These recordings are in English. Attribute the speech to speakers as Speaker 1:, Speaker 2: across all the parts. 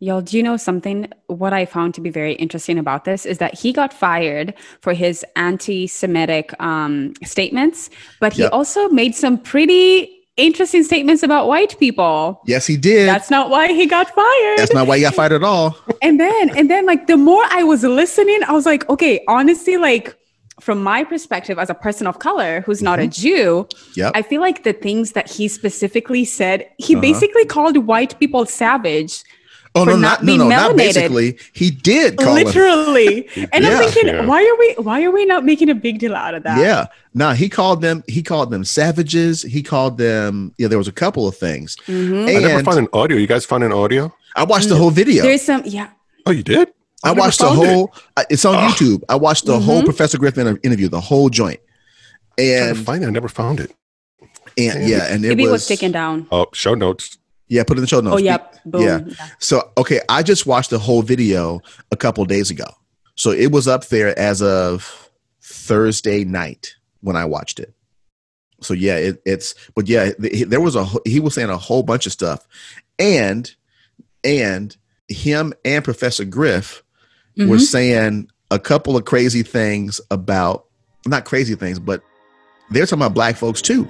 Speaker 1: Y'all, do you know something? What I found to be very interesting about this is that he got fired for his anti Semitic um, statements, but he
Speaker 2: Yep.
Speaker 1: also made some pretty interesting statements about white people.
Speaker 2: Yes, he did.
Speaker 1: That's not why he got fired.
Speaker 2: That's not why he got fired at all.
Speaker 1: and then, and then, like, the more I was listening, I was like, okay, honestly, like, from my perspective as a person of color who's not a Jew,
Speaker 2: Yep.
Speaker 1: I feel like the things that he specifically said, he
Speaker 2: Uh-huh.
Speaker 1: basically called white people savage.
Speaker 2: Oh
Speaker 1: for
Speaker 2: no,
Speaker 1: not
Speaker 2: not no,
Speaker 1: being
Speaker 2: no, not
Speaker 1: melanated.
Speaker 2: basically. He did call him.
Speaker 1: literally and
Speaker 2: Yeah.
Speaker 1: i'm thinking
Speaker 3: Yeah.
Speaker 1: why are we why are we not making a big deal out of that
Speaker 2: Yeah. No, he called them. He called them savages. He called them. Yeah, there was a couple of things.
Speaker 1: Mhm.
Speaker 3: I never
Speaker 2: And
Speaker 3: found an audio. You guys found an audio?
Speaker 2: I watched the whole video.
Speaker 1: there's some yeah
Speaker 3: Oh, you did?
Speaker 2: I
Speaker 3: never
Speaker 2: watched the
Speaker 3: found it.
Speaker 2: whole. uh, It's on
Speaker 3: Ugh.
Speaker 2: YouTube. I watched the whole
Speaker 1: Mhm.
Speaker 2: Professor Griffin interview, the whole joint,
Speaker 3: I'm trying to
Speaker 2: and
Speaker 3: find it. I never found it.
Speaker 2: and yeah, and it
Speaker 1: maybe
Speaker 2: was,
Speaker 1: it was taken down
Speaker 3: Oh, show notes.
Speaker 2: Yeah, put it in the show notes.
Speaker 1: oh yep boom
Speaker 2: yeah. So okay, I just watched the whole video a couple days ago. So it was up there as of Thursday night when I watched it. So yeah, it, it's but yeah, there was a he was saying a whole bunch of stuff, and and him and Professor Griff were
Speaker 1: Mhm.
Speaker 2: saying a couple of crazy things about not crazy things, but they're talking about black folks too.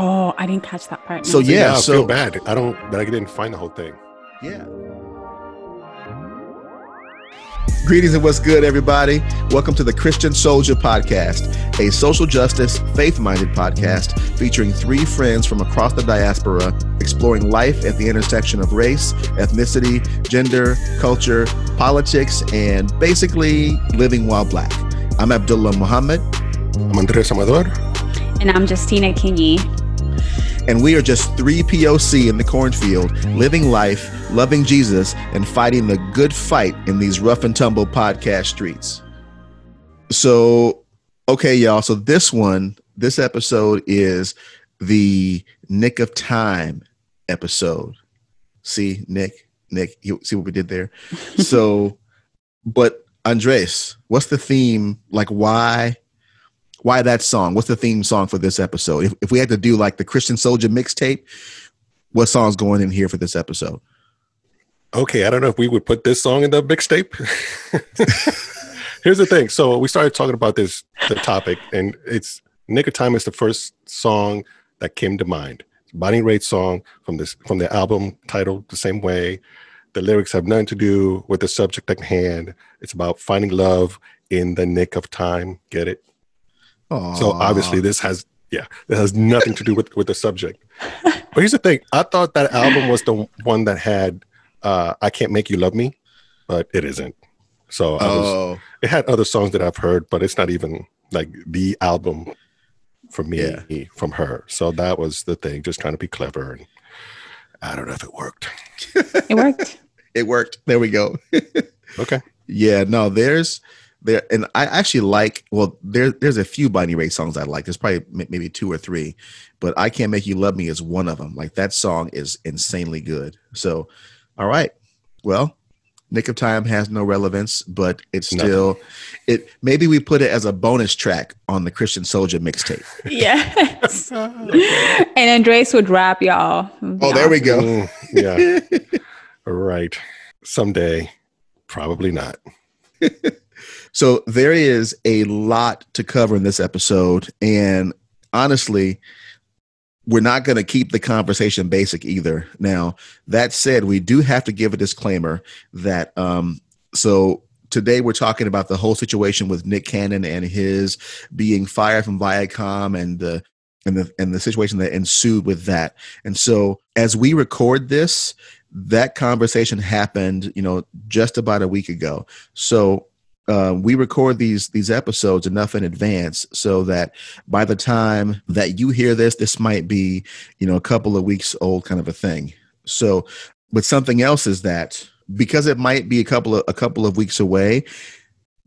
Speaker 1: Oh i didn't catch that part
Speaker 2: So
Speaker 1: no.
Speaker 2: yeah,
Speaker 3: I
Speaker 2: so-
Speaker 3: feel bad. I don't that I didn't find the whole thing.
Speaker 2: Yeah. Greetings and what's good, everybody. Welcome to the Christian Soldier Podcast, a social justice, faith minded podcast featuring three friends from across the diaspora exploring life at the intersection of race, ethnicity, gender, culture, politics, and basically living while black. I'm Abdullah Muhammad,
Speaker 3: I'm Andres Amador.
Speaker 1: and i'm justina kingy
Speaker 2: and we are just three POC in the cornfield, living life, loving Jesus, and fighting the good fight in these rough and tumble podcast streets. So, okay, y'all. So, this one, this episode is the Nick of Time episode. See, Nick, Nick, you see what we did there? so, but Andres, what's the theme? Like, why? Why that song? What's the theme song for this episode? If, if we had to do like the Christian Soldier mixtape, what song's going in here for this episode?
Speaker 3: Okay, I don't know if we would put this song in the mixtape. Here's the thing. So we started talking about this the topic, and it's Nick of Time is the first song that came to mind. Bonnie Raitt song from this from the album titled the same way. The lyrics have nothing to do with the subject at hand. It's about finding love in the nick of time. Get it? So obviously this has yeah, it has nothing to do with with the subject. But here's the thing: I thought that album was the one that had uh, "I Can't Make You Love Me," but it isn't. So I was,
Speaker 2: oh,
Speaker 3: it had other songs that I've heard, but it's not even like the album for me
Speaker 2: Yeah.
Speaker 3: from her. So that was the thing, just trying to be clever, and I don't know if it worked.
Speaker 1: it worked
Speaker 2: it worked. There we go.
Speaker 3: Okay,
Speaker 2: yeah, no, there's there, and I actually like. Well, there there's a few Bonnie Raitt songs I like. There's probably maybe two or three, but I can't make you love me is one of them. Like that song is insanely good. So, all right, well. Nick of Time has no relevance, but it's
Speaker 3: Nothing.
Speaker 2: still it. Maybe we put it as a bonus track on the Christian Soldier mixtape.
Speaker 1: yes and andres would rap y'all
Speaker 2: Oh, there we go.
Speaker 3: Mm, yeah, right. Someday, probably not.
Speaker 2: So there is a lot to cover in this episode, and honestly, we're not going to keep the conversation basic either. Now, that said, we do have to give a disclaimer that um, so today we're talking about the whole situation with Nick Cannon and his being fired from Viacom and the and the and the situation that ensued with that. And so as we record this, that conversation happened, you know, just about a week ago. So uh, we record these these episodes enough in advance so that by the time that you hear this, this might be you know a couple of weeks old, kind of a thing. So, but something else is that because it might be a couple of a couple of weeks away,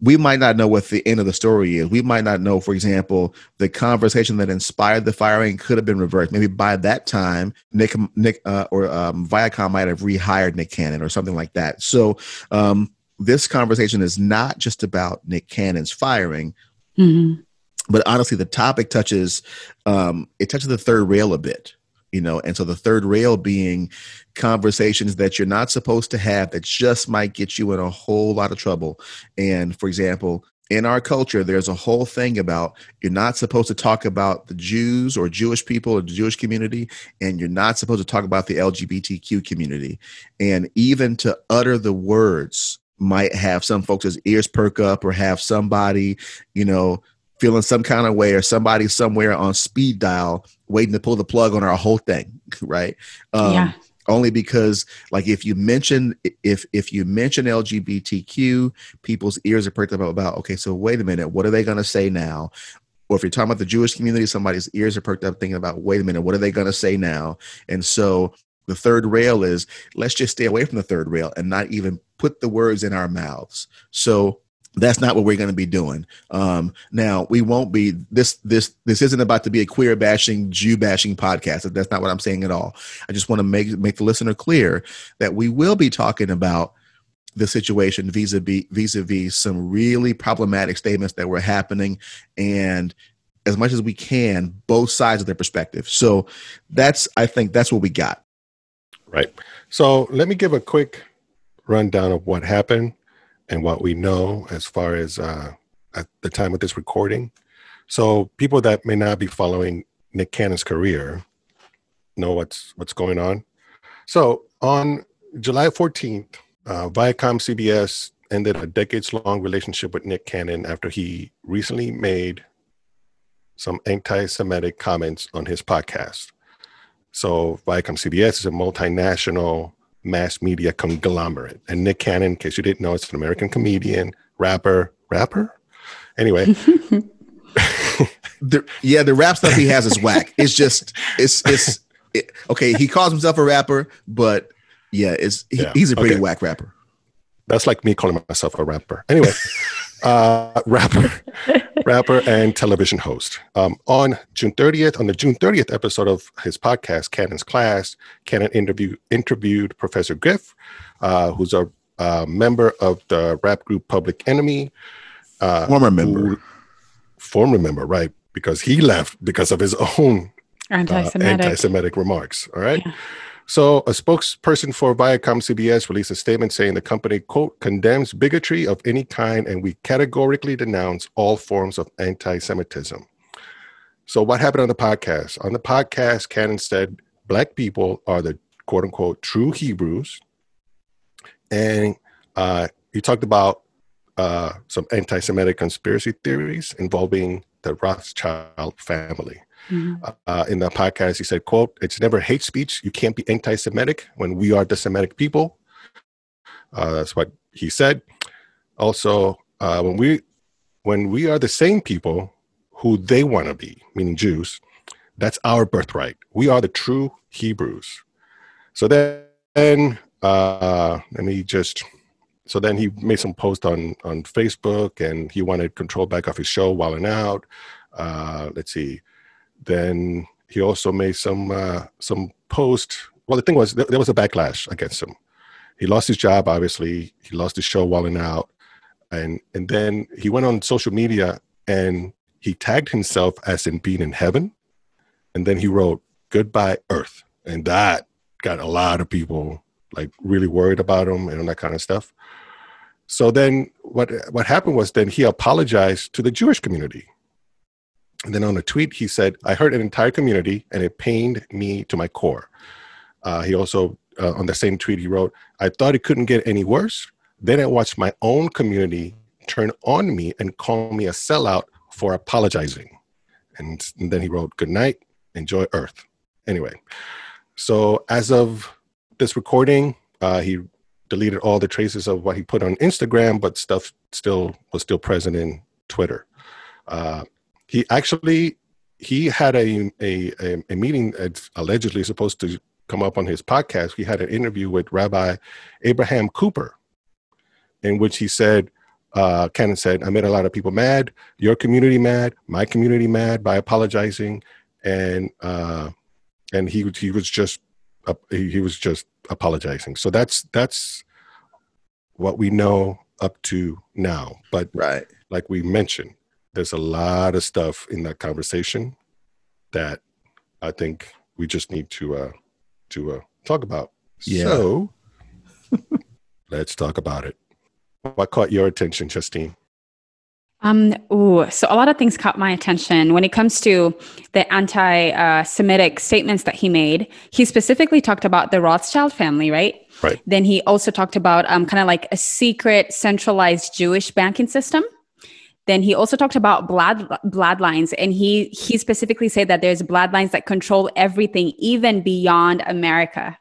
Speaker 2: we might not know what the end of the story is. We might not know, for example, the conversation that inspired the firing could have been reversed. Maybe by that time, Nick Nick uh, or um, Viacom might have rehired Nick Cannon or something like that. So. Um, this conversation is not just about Nick Cannon's firing,
Speaker 1: Mhm.
Speaker 2: but honestly, the topic touches um, it touches the third rail a bit. you know and so the third rail being conversations that you're not supposed to have that just might get you in a whole lot of trouble and for example in our culture there's a whole thing about you're not supposed to talk about the jews or jewish people or the jewish community and you're not supposed to talk about the lgbtq community and even to utter the words might have some folks' ears perk up or have somebody you know feeling some kind of way or somebody somewhere on speed dial waiting to pull the plug on our whole thing right? Um,
Speaker 1: Yeah.
Speaker 2: only because like if you mention if if you mention lgbtq people's ears are perked up about okay so wait a minute what are they going to say now? Or if you're talking about the jewish community somebody's ears are perked up thinking about wait a minute what are they going to say now? And so the third rail is let's just stay away from the third rail and not even put the words in our mouths. So that's not what we're going to be doing. Um now we won't be this this this isn't about to be a queer bashing jew bashing podcast. That's not what i'm saying at all. I just want to make make the listener clear that we will be talking about the situation vis-a-vis vis-a-vis some really problematic statements that were happening and as much as we can both sides of their perspective. So that's i think that's what we got
Speaker 3: Right. So let me give a quick rundown of what happened and what we know as far as uh, at the time of this recording. So people that may not be following Nick Cannon's career know what's what's going on. So on July 14th, uh, Viacom CBS ended a decades-long relationship with Nick Cannon after he recently made some anti-Semitic comments on his podcast. So Viacom CBS is a multinational mass media conglomerate. And Nick Cannon, in case you didn't know, it's an American comedian, rapper, rapper. Anyway,
Speaker 2: the, yeah the rap stuff he has is whack it's just it's it's it, okay he calls himself a rapper but yeah it's he,
Speaker 3: Yeah,
Speaker 2: he's a pretty
Speaker 3: okay.
Speaker 2: whack rapper
Speaker 3: that's like me calling myself a rapper. Anyway, uh, rapper, rapper, and television host. Um, on June 30th, on the June 30th episode of his podcast, Cannon's Class, Cannon interview, interviewed Professor Griff, uh, who's a uh, member of the rap group Public Enemy. Uh,
Speaker 2: former member
Speaker 3: who- former member, right? Because he left because of his own uh,
Speaker 1: Anti-Semitic.
Speaker 3: anti-Semitic remarks. All right.
Speaker 1: Yeah.
Speaker 3: So, a spokesperson for Viacom CBS released a statement saying the company, quote, condemns bigotry of any kind and we categorically denounce all forms of anti Semitism. So, what happened on the podcast? On the podcast, Cannon said Black people are the quote unquote true Hebrews. And uh, he talked about uh, some anti Semitic conspiracy theories involving the Rothschild family
Speaker 1: Mhm.
Speaker 3: uh, in the podcast he said quote it's never hate speech. You can't be anti-semitic when we are the semitic people. Uh, that's what he said. Also uh, when we when we are the same people who they want to be meaning jews that's our birthright. We are the true hebrews. So then uh, let me just so then he made some post on on facebook and he wanted control back of his show Wild 'N Out. Uh, let's see then he also made some uh, some post. Well, the thing was th- there was a backlash against him. He lost his job, obviously. He lost his show Wild 'N Out, and and then he went on social media and he tagged himself as in being in heaven, and then he wrote "Goodbye Earth," and that got a lot of people like really worried about him and all that kind of stuff. So then what what happened was then he apologized to the Jewish community. And then on a tweet, he said, I hurt an entire community and it pained me to my core. Uh, he also, uh, on the same tweet, he wrote, I thought it couldn't get any worse. Then I watched my own community turn on me and call me a sellout for apologizing. And, and then he wrote, Good night, enjoy Earth. Anyway, so as of this recording, uh, he deleted all the traces of what he put on Instagram, but stuff still was still present in Twitter. He actually he had a a, a, meeting that's allegedly supposed to come up on his podcast. He had an interview with Rabbi Abraham Cooper, in which he said, uh, Cannon said, "I made a lot of people mad. Your community mad. My community mad by apologizing." And uh, and he he was just uh, he he was just apologizing. So that's that's what we know up to now. But
Speaker 2: right
Speaker 3: like we mentioned, there's a lot of stuff in that conversation that I think we just need to uh, to uh, talk about.
Speaker 2: Yeah.
Speaker 3: So let's talk about it. What caught your attention, Justine?
Speaker 1: Um, ooh, so a lot of things caught my attention when it comes to the anti-Semitic statements that he made. He specifically talked about the Rothschild family, right?
Speaker 3: Right.
Speaker 1: Then he also talked about um, kind of like a secret centralized Jewish banking system. Then he also talked about blood bloodlines, and he he specifically said that there's bloodlines that control everything, even beyond America,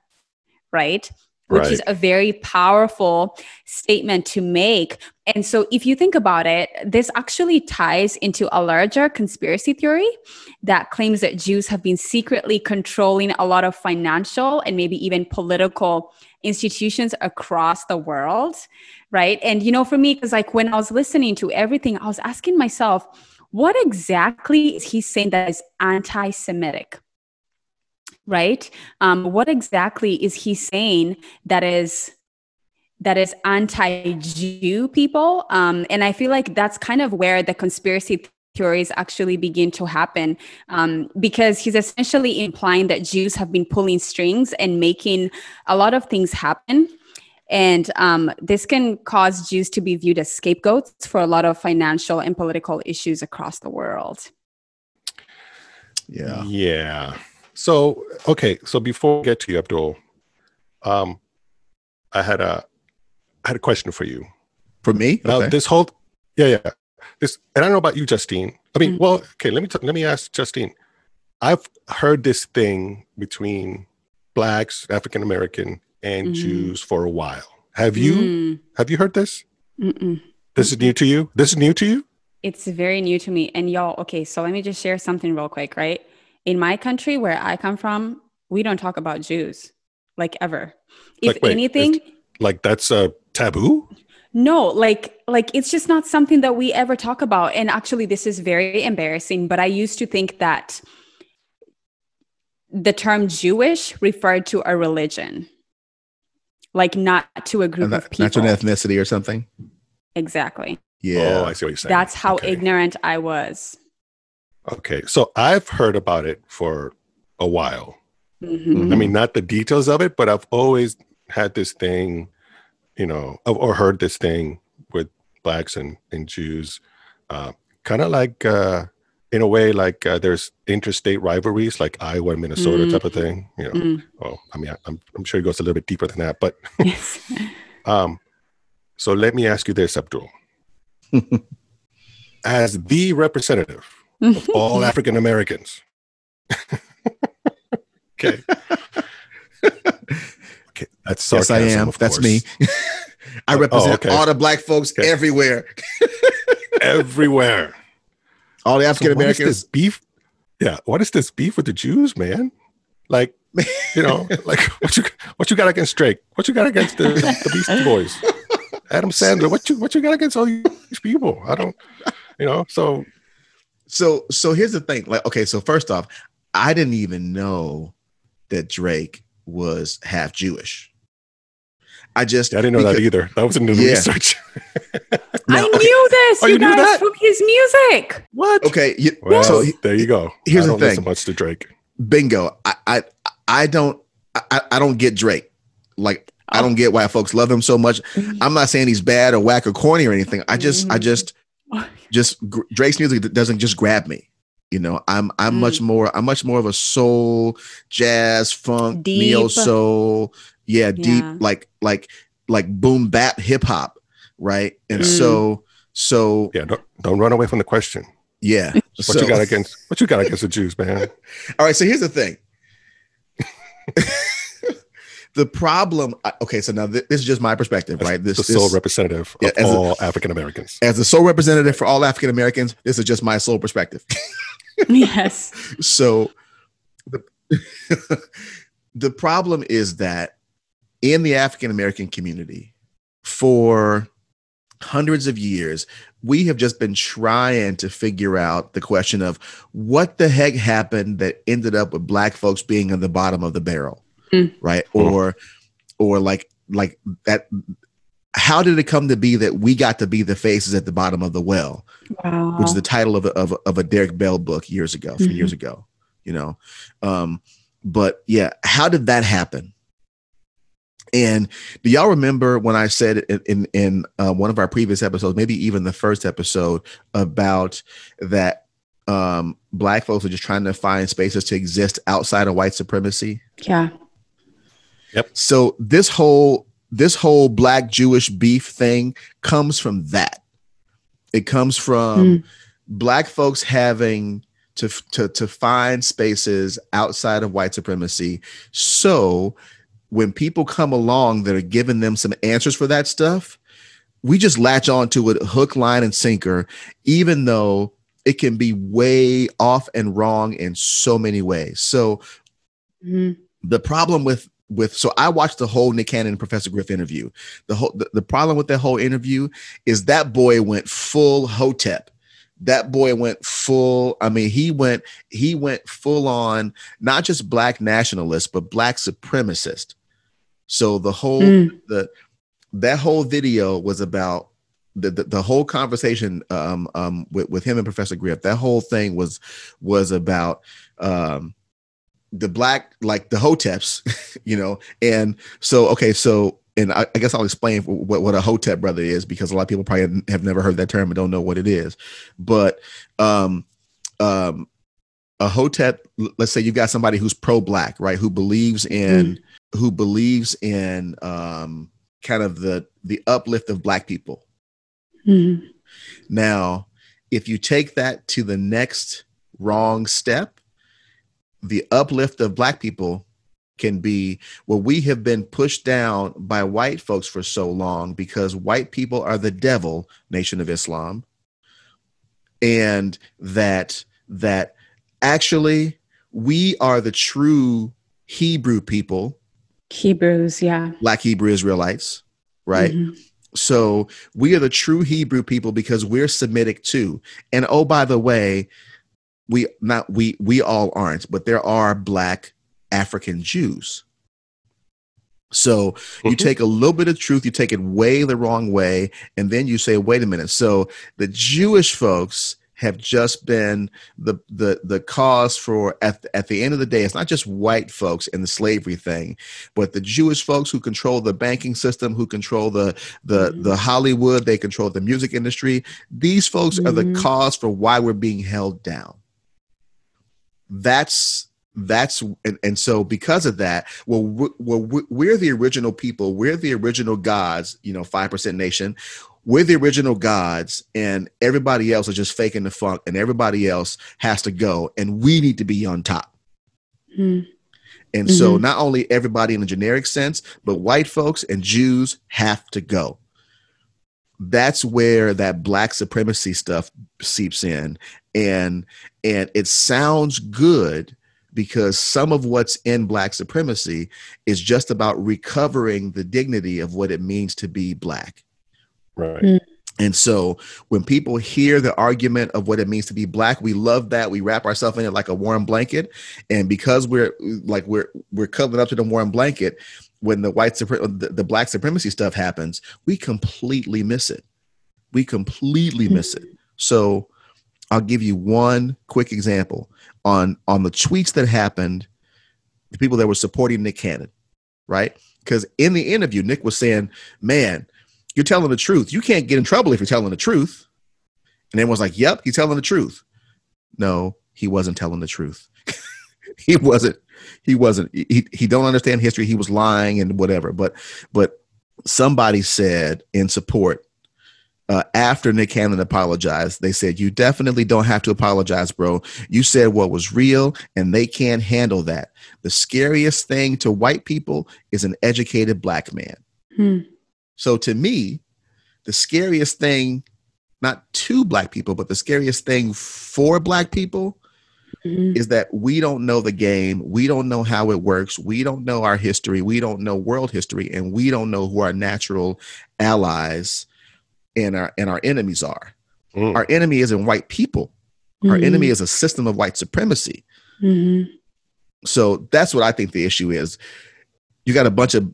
Speaker 1: right? Which is a very powerful statement to make. And so, if you think about it, this actually ties into a larger conspiracy theory that claims that Jews have been secretly controlling a lot of financial and maybe even political institutions across the world. Right. And, you know, for me, because like when I was listening to everything, I was asking myself, what exactly is he saying that is anti Semitic? Right. Um, what exactly is he saying that is that is anti-Jew people. Um, and I feel like that's kind of where the conspiracy theories actually begin to happen um, because he's essentially implying that Jews have been pulling strings and making a lot of things happen. And um, this can cause Jews to be viewed as scapegoats for a lot of financial and political issues across the world.
Speaker 2: Yeah.
Speaker 3: Yeah. So okay. So before we get to you, Abdul, um, I had a I had a question for you.
Speaker 2: For me,
Speaker 3: Now
Speaker 2: okay.
Speaker 3: this whole yeah yeah this and I don't know about you, Justine. I mean,
Speaker 1: Mm.
Speaker 3: well, okay. Let me t- let me ask Justine. I've heard this thing between blacks, African American, and
Speaker 1: Mhm.
Speaker 3: Jews for a while. Have you
Speaker 1: Mm,
Speaker 3: have you heard this?
Speaker 1: mm-mm.
Speaker 3: This is new to you. This is new to you.
Speaker 1: It's very new to me. And y'all, okay, so let me just share something real quick, right? In my country where I come from, we don't talk about Jews like ever. If
Speaker 3: Like, wait,
Speaker 1: anything,
Speaker 3: Like that's a taboo.
Speaker 1: no, like like it's just not something that we ever talk about. And actually this is very embarrassing, but I used to think that the term Jewish referred to a religion. Like not to a group
Speaker 2: And
Speaker 1: of
Speaker 2: that-
Speaker 1: people.
Speaker 2: Not to an ethnicity or something.
Speaker 1: exactly.
Speaker 2: Yeah.
Speaker 3: Oh, I see what you're saying.
Speaker 1: That's how
Speaker 3: Okay.
Speaker 1: ignorant I was.
Speaker 3: Okay, so I've heard about it for a while.
Speaker 1: Mhm.
Speaker 3: I mean, not the details of it, but I've always had this thing, you know, or- or heard this thing with blacks and, and Jews, uh, kind of like, uh, in a way, like uh, there's interstate rivalries, like Iowa and Minnesota
Speaker 1: Mm.
Speaker 3: type of thing. You know,
Speaker 1: Mm.
Speaker 3: oh, I mean, I, I'm, I'm sure it goes a little bit deeper than that, but
Speaker 1: Yes.
Speaker 3: um, so let me ask you this, Abdul. As the representative of all African Americans. okay. okay. That's sarcasm,
Speaker 2: yes, I am.
Speaker 3: of
Speaker 2: That's me. I
Speaker 3: Oh,
Speaker 2: represent
Speaker 3: okay.
Speaker 2: all the black folks
Speaker 3: Okay.
Speaker 2: everywhere.
Speaker 3: Everywhere.
Speaker 2: All the African Americans.
Speaker 3: this beef? Yeah. What is this beef with the Jews, man? Like, you know, like what you what you got against Drake? What you got against the, the Beastie Boys? Adam Sandler, what you what you got against all these people? I don't, you know. So
Speaker 2: so so here's the thing. Like, okay, so first off, I didn't even know that Drake was half Jewish. I just
Speaker 3: yeah, I didn't know that either. That was in the
Speaker 2: Yeah.
Speaker 3: research.
Speaker 1: I
Speaker 2: okay,
Speaker 1: knew this,
Speaker 3: Oh,
Speaker 1: you,
Speaker 3: you knew
Speaker 1: guys,
Speaker 3: that?
Speaker 1: from his music.
Speaker 3: what?
Speaker 2: Okay, you,
Speaker 3: Well,
Speaker 2: so he-
Speaker 3: there you go.
Speaker 2: here's
Speaker 3: I
Speaker 2: the
Speaker 3: don't listen
Speaker 2: thing.
Speaker 3: much to Drake.
Speaker 2: bingo. I I I don't I, I don't get Drake. Like I don't get why folks love him so much. I'm not saying he's bad or whack or corny or anything. I just I
Speaker 1: Mhm.
Speaker 2: just just Drake's music doesn't just grab me. You know, I'm I'm
Speaker 1: Mm.
Speaker 2: much more I'm much more of a soul, jazz, funk,
Speaker 1: Deep.
Speaker 2: neo soul, yeah, deep
Speaker 1: Yeah.
Speaker 2: like like like boom bap hip hop, right? And
Speaker 3: Yeah.
Speaker 2: so so
Speaker 3: Yeah, don't, don't run away from the question.
Speaker 2: yeah.
Speaker 3: What
Speaker 2: so,
Speaker 3: you got against what you got against the Jews, man?
Speaker 2: All right, so here's the thing. the problem. Okay, so now th- this is just my perspective, right? This,
Speaker 3: the
Speaker 2: this
Speaker 3: sole representative
Speaker 2: Yeah,
Speaker 3: of all African Americans.
Speaker 2: as the sole representative for all African Americans, this is just my sole perspective.
Speaker 1: yes.
Speaker 2: so the the problem is that in the African American community, for hundreds of years, we have just been trying to figure out the question of what the heck happened that ended up with black folks being on the bottom of the barrel,
Speaker 1: Mm.
Speaker 2: right?
Speaker 3: Mm.
Speaker 2: Or, or like like that. How did it come to be that we got to be the faces at the bottom of the well?
Speaker 1: Wow.
Speaker 2: which is the title of a, of, a- of a Derrick Bell book years ago,
Speaker 1: Mhm.
Speaker 2: years ago. You know, um, but yeah, how did that happen? And do y'all remember when I said in in, in uh, one of our previous episodes, maybe even the first episode, about that um, black folks are just trying to find spaces to exist outside of white supremacy?
Speaker 1: Yeah.
Speaker 3: Yep.
Speaker 2: So this whole this whole black Jewish beef thing comes from that. It comes from
Speaker 1: Mm.
Speaker 2: black folks having to, to to find spaces outside of white supremacy. So when people come along that are giving them some answers for that stuff, we just latch on to it hook, line, and sinker, even though it can be way off and wrong in so many ways. So
Speaker 1: Mhm.
Speaker 2: the problem with with so I watched the whole Nick Cannon and Professor Griff interview. The whole the, the problem with that whole interview is that boy went full hotep. That boy went full. I mean, he went he went full on not just black nationalist, but black supremacist. So the whole
Speaker 1: Mm.
Speaker 2: the that whole video was about the, the, the whole conversation um, um, with, with him and Professor Griff. That whole thing was was about um, the black like the hoteps, you know. And so okay, so and I, I guess I'll explain what, what a hotep brother is because a lot of people probably have never heard that term and don't know what it is. But um, um, a hotep, let's say you've got somebody who's pro-black, right? Who believes in who believes in um, kind of the the uplift of black people.
Speaker 1: Mhm.
Speaker 2: Now, if you take that to the next wrong step, the uplift of black people can be well, we have been pushed down by white folks for so long because white people are the devil, Nation of Islam, and that that actually we are the true Hebrew people,
Speaker 1: Hebrews, yeah.
Speaker 2: black Hebrew Israelites, right?
Speaker 1: Mhm.
Speaker 2: So we are the true Hebrew people because we're Semitic too. And oh, by the way, we not we we all aren't, but there are black African Jews. So you
Speaker 3: Mhm.
Speaker 2: take a little bit of truth, you take it way the wrong way, and then you say, wait a minute. So the Jewish folks have just been the the the cause for at at the end of the day, it's not just white folks and the slavery thing, but the Jewish folks who control the banking system, who control the the
Speaker 1: Mhm.
Speaker 2: the Hollywood, they control the music industry. These folks are the
Speaker 1: Mhm.
Speaker 2: cause for why we're being held down. That's that's and, and so because of that well we're, we're, we're the original people we're the original gods you know 5% nation we're the original gods and everybody else is just faking the funk and everybody else has to go and we need to be on top
Speaker 1: Mhm.
Speaker 2: and so
Speaker 1: Mhm.
Speaker 2: not only everybody in a generic sense, but white folks and Jews have to go. That's where that black supremacy stuff seeps in. And and it sounds good because some of what's in black supremacy is just about recovering the dignity of what it means to be black.
Speaker 3: Right. Mm.
Speaker 2: And so when people hear the argument of what it means to be black, we love that. We wrap ourselves in it like a warm blanket. And because we're like we're we're covered up to the warm blanket, when the white the, the black supremacy stuff happens, we completely miss it. We completely mm. miss it. So I'll give you one quick example on on the tweets that happened, the people that were supporting Nick Cannon, right? Because in the interview, Nick was saying, "Man, you're telling the truth. You can't get in trouble if you're telling the truth." And everyone's like, "Yep, he's telling the truth." No, he wasn't telling the truth. he wasn't. He wasn't. He he don't understand history. He was lying and whatever. But but somebody said in support uh, after Nick Cannon apologized, they said, You definitely don't have to apologize, bro. You said what was real, and they can't handle that. The scariest thing to white people is an educated black man.
Speaker 1: Hmm.
Speaker 2: So to me, the scariest thing, not to black people, but the scariest thing for black people
Speaker 1: Mhm.
Speaker 2: is that we don't know the game. We don't know how it works. We don't know our history. We don't know world history, and we don't know who our natural allies and our and our enemies are.
Speaker 3: Mm.
Speaker 2: Our enemy isn't white people. Our
Speaker 1: Mhm.
Speaker 2: enemy is a system of white supremacy.
Speaker 1: Mhm.
Speaker 2: So that's what I think the issue is. You got a bunch of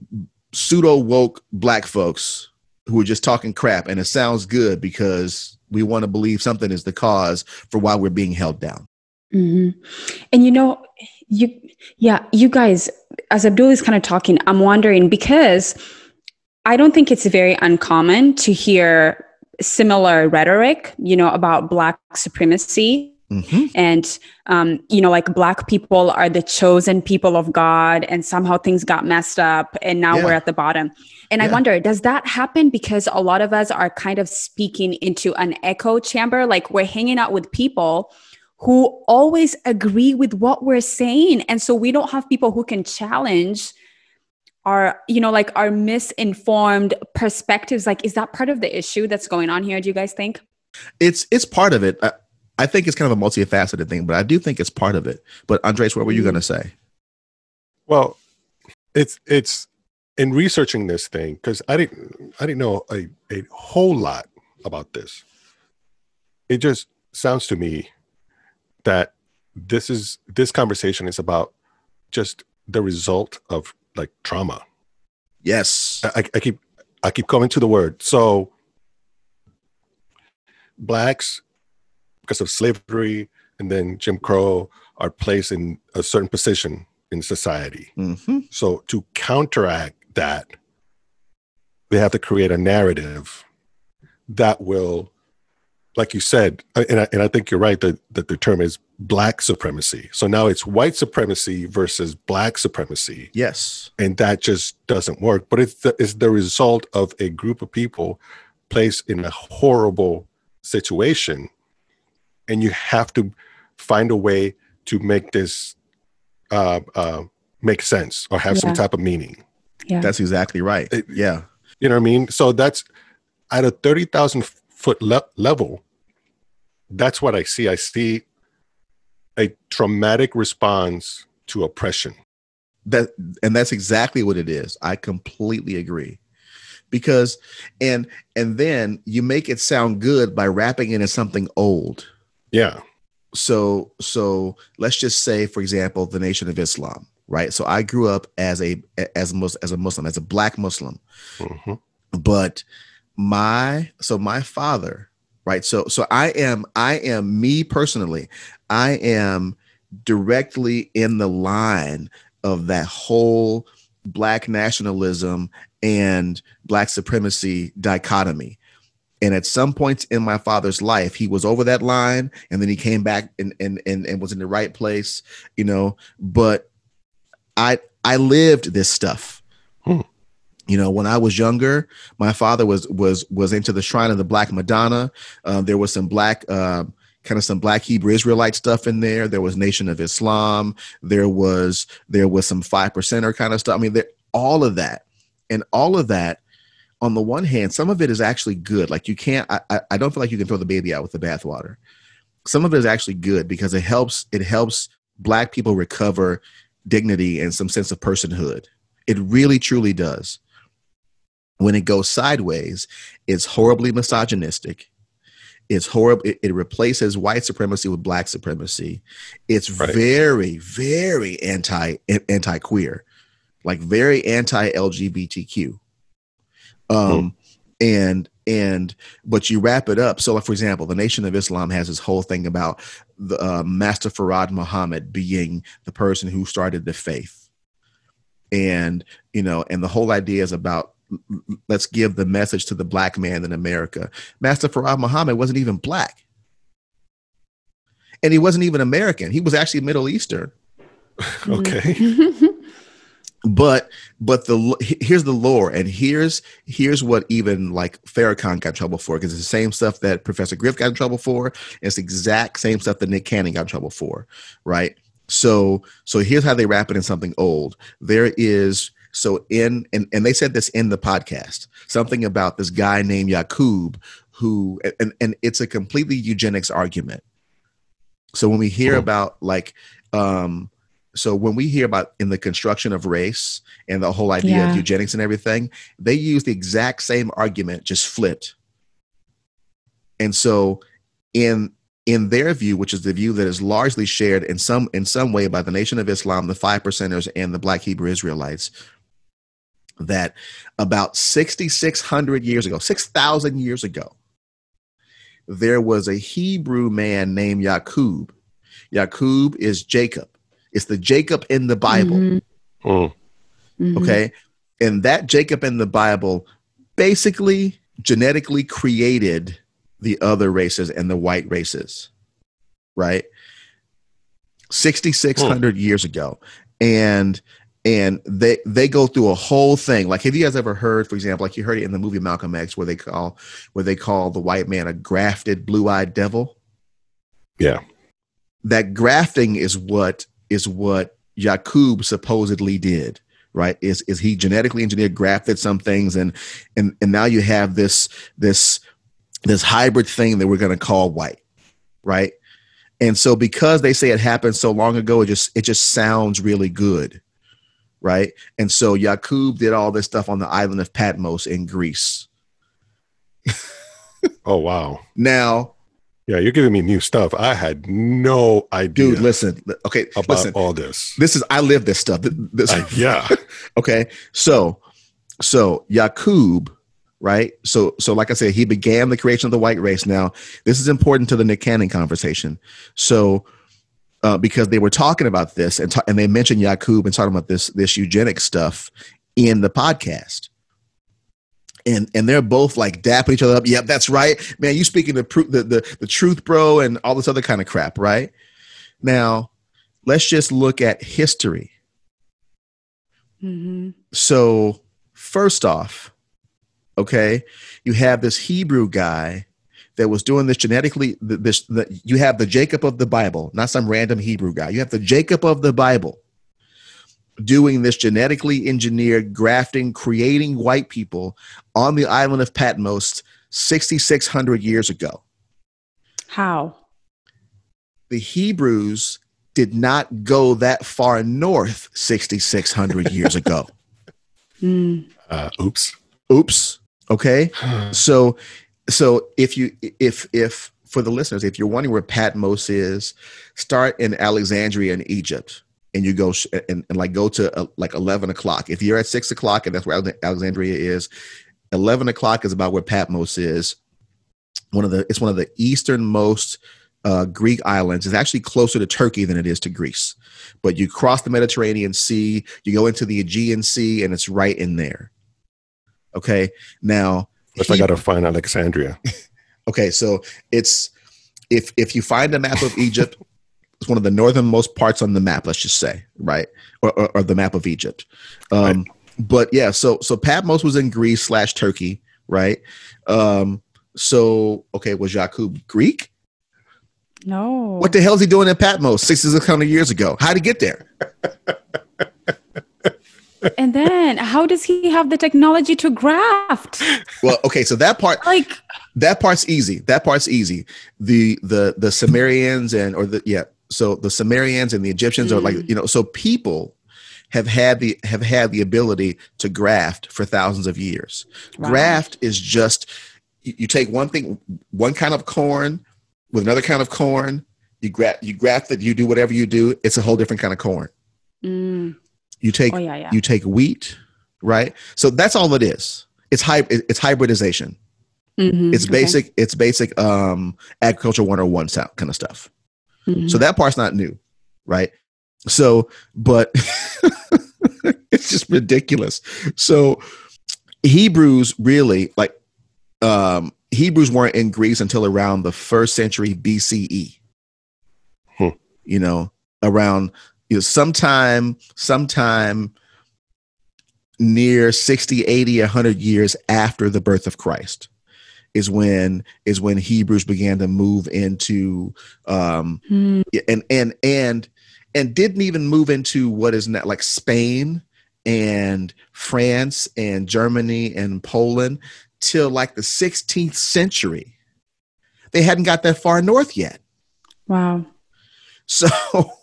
Speaker 2: pseudo woke black folks who are just talking crap, and it sounds good because we want to believe something is the cause for why we're being held down.
Speaker 1: hmm And you know, You, yeah, you guys, as Abdul is kind of talking, I'm wondering because I don't think it's very uncommon to hear similar rhetoric, you know, about Black supremacy. Mm-hmm. And, um, you know, like Black people are the chosen people of God, and somehow things got messed up, and now yeah. we're at the bottom. And yeah. I wonder, does that happen because a lot of us are kind of speaking into an echo chamber? Like we're hanging out with people who always agree with what we're saying. And so we don't have people who can challenge our, you know, like our misinformed perspectives. Like, is that part of the issue that's going on here? Do you guys think?
Speaker 2: It's it's part of it. I, I think it's kind of a multifaceted thing, but I do think it's part of it. But Andres, what were you mm-hmm. going to say?
Speaker 3: Well, it's it's in researching this thing because I didn't I didn't know a, a whole lot about this. It just sounds to me that this is this conversation is about just the result of like trauma.
Speaker 2: Yes.
Speaker 3: I, I keep I keep coming to the word. So blacks, because of slavery and then Jim Crow, are placed in a certain position in society. Mm-hmm. So to counteract that, they have to create a narrative that will like you said, and I, and I think you're right that, that the term is black supremacy. So now it's white supremacy versus black supremacy.
Speaker 2: Yes.
Speaker 3: And that just doesn't work. But it's the, it's the result of a group of people placed in a horrible situation. And you have to find a way to make this uh, uh, make sense or have yeah. some type of meaning.
Speaker 2: Yeah. That's exactly right. It, yeah.
Speaker 3: You know what I mean? So that's at a 30,000 foot le- level that's what I see. I see a traumatic response to oppression.
Speaker 2: That and that's exactly what it is. I completely agree. Because and and then you make it sound good by wrapping it in something old.
Speaker 3: Yeah.
Speaker 2: So so let's just say for example the nation of Islam, right? So I grew up as a as a as a Muslim, as a black Muslim. Mm-hmm. But my so my father right so so i am i am me personally i am directly in the line of that whole black nationalism and black supremacy dichotomy and at some points in my father's life he was over that line and then he came back and and and, and was in the right place you know but i i lived this stuff. Hmm. You know when i was younger my father was was was into the shrine of the black madonna. Um, there was some black um, kind of some black hebrew israelite stuff in there. There was nation of islam. There was there was some five percenter kind of stuff. I mean there, all of that. And all of that on the one hand some of it is actually good like you can't i, I don't feel like you can throw the baby out with the bathwater some of it is actually good because it helps it helps black people recover dignity and some sense of personhood it really truly does when it goes sideways, it's horribly misogynistic. It's horrible. It, it replaces white supremacy with black supremacy. It's right. very, very anti anti queer, like very anti LGBTQ. Um, hmm. and and but you wrap it up. So, like for example, the Nation of Islam has this whole thing about the uh, Master Fard Muhammad being the person who started the faith, and you know, and the whole idea is about let's give the message to the black man in America. Master Fard Muhammad wasn't even black. And he wasn't even American. He was actually Middle Eastern.
Speaker 3: okay.
Speaker 2: but but the here's the lore and here's here's what even like Farrakhan got in trouble for because it's the same stuff that Professor Griff got in trouble for. It's the exact same stuff that Nick Cannon got in trouble for, right? So so here's how they wrap it in something old. There is so in and, and they said this in the podcast, something about this guy named Yakub who and, and it's a completely eugenics argument. So when we hear mm-hmm. about like um so when we hear about in the construction of race and the whole idea yeah. of eugenics and everything, they use the exact same argument, just flipped. And so in in their view, which is the view that is largely shared in some in some way by the Nation of Islam, the five percenters, and the Black Hebrew Israelites, that about 6,600 years ago, 6,000 years ago, there was a Hebrew man named Yakub. Yakub is Jacob. It's the Jacob in the Bible.
Speaker 1: Mhm.
Speaker 3: Mm.
Speaker 1: Mhm.
Speaker 2: Okay. And that Jacob in the Bible basically genetically created the other races and the white races, right? 6,600 years ago. And and they they go through a whole thing. Like, have you guys ever heard, for example, like you heard it in the movie Malcolm X, where they call where they call the white man a grafted blue-eyed devil?
Speaker 3: Yeah.
Speaker 2: that grafting is what is what Yakub supposedly did, right? Is is he genetically engineered, grafted some things, and and and now you have this this this hybrid thing that we're going to call white, right? And so because they say it happened so long ago, it just it just sounds really good, right? And so Yakub did all this stuff on the island of Patmos in Greece.
Speaker 3: Oh wow.
Speaker 2: Now,
Speaker 3: Yeah, you're giving me new stuff. I had no idea
Speaker 2: dude, listen, okay,
Speaker 3: about
Speaker 2: listen.
Speaker 3: all this.
Speaker 2: This is I live this stuff. This,
Speaker 3: I- yeah.
Speaker 2: Okay. So so Yakub, right? So so like I said, he began the creation of the white race. Now, this is important to the Nick Cannon conversation. So uh, because they were talking about this and ta- and they mentioned Yakub and talking about this this eugenic stuff in the podcast. And and they're both like dapping each other up. Yep, that's right. Man, you speaking the, the the the truth, bro, and all this other kind of crap, right? Now, let's just look at history
Speaker 1: Mhm.
Speaker 2: so first off okay you have this hebrew guy that was doing this genetically this the, you have the jacob of the bible not some random hebrew guy you have the jacob of the bible doing this genetically engineered grafting creating white people on the island of patmos 6600 years ago
Speaker 1: How?
Speaker 2: the hebrews did not go that far north 6600 years ago
Speaker 1: Mm.
Speaker 3: Uh, oops.
Speaker 2: oops okay so so if you if if for the listeners if you're wondering where patmos is start in alexandria in egypt and you go sh- and, and like go to uh, like 11 o'clock. If you're at 6 o'clock and that's where alexandria is 11 o'clock is about where patmos is. One of the it's one of the easternmost uh, greek islands. It's actually closer to turkey than it is to greece. But you cross the mediterranean sea you go into the aegean sea and it's right in there. Okay? Now
Speaker 3: First, I got to find Alexandria.
Speaker 2: Okay, so it's if if you find a map of Egypt, it's one of the northernmost parts on the map. Let's just say, right, or, or, or the map of Egypt. Um, But yeah, so so Patmos was in Greece slash Turkey, right? Um, so okay, was Yakub Greek?
Speaker 1: No.
Speaker 2: What the hell is he doing in Patmos six hundred years ago? How would he get there?
Speaker 1: and then how does he have the technology to graft?
Speaker 2: Well, okay, so that part
Speaker 1: Like,
Speaker 2: that part's easy. That part's easy. The the the Sumerians and or the yeah, so the Sumerians and the Egyptians are like
Speaker 1: Mm.
Speaker 2: you know so people have had the have had the ability to graft for thousands of years.
Speaker 1: Wow.
Speaker 2: Graft is just you, take one thing, one kind of corn with another kind of corn. You graft you graft it. You do whatever you do. It's a whole different kind of corn.
Speaker 1: mm.
Speaker 2: You take
Speaker 1: oh, yeah, yeah.
Speaker 2: you take wheat, right? So that's all it is. It's hy- it's hybridization.
Speaker 1: Mhm,
Speaker 2: It's
Speaker 1: okay.
Speaker 2: basic. It's basic um, agriculture 101 sound kind of stuff.
Speaker 1: Mhm.
Speaker 2: So that part's not new, right? So, but it's just ridiculous. So Hebrews really like um, Hebrews weren't in Greece until around the first century BCE.
Speaker 3: Hmm.
Speaker 2: You know, around you know sometime sometime near 60 80 100 years after the birth of christ is when is when hebrews began to move into um
Speaker 1: Hmm.
Speaker 2: and and and and didn't even move into what is now like spain and france and germany and poland till like the 16th century they hadn't got that far north yet
Speaker 1: Wow.
Speaker 2: so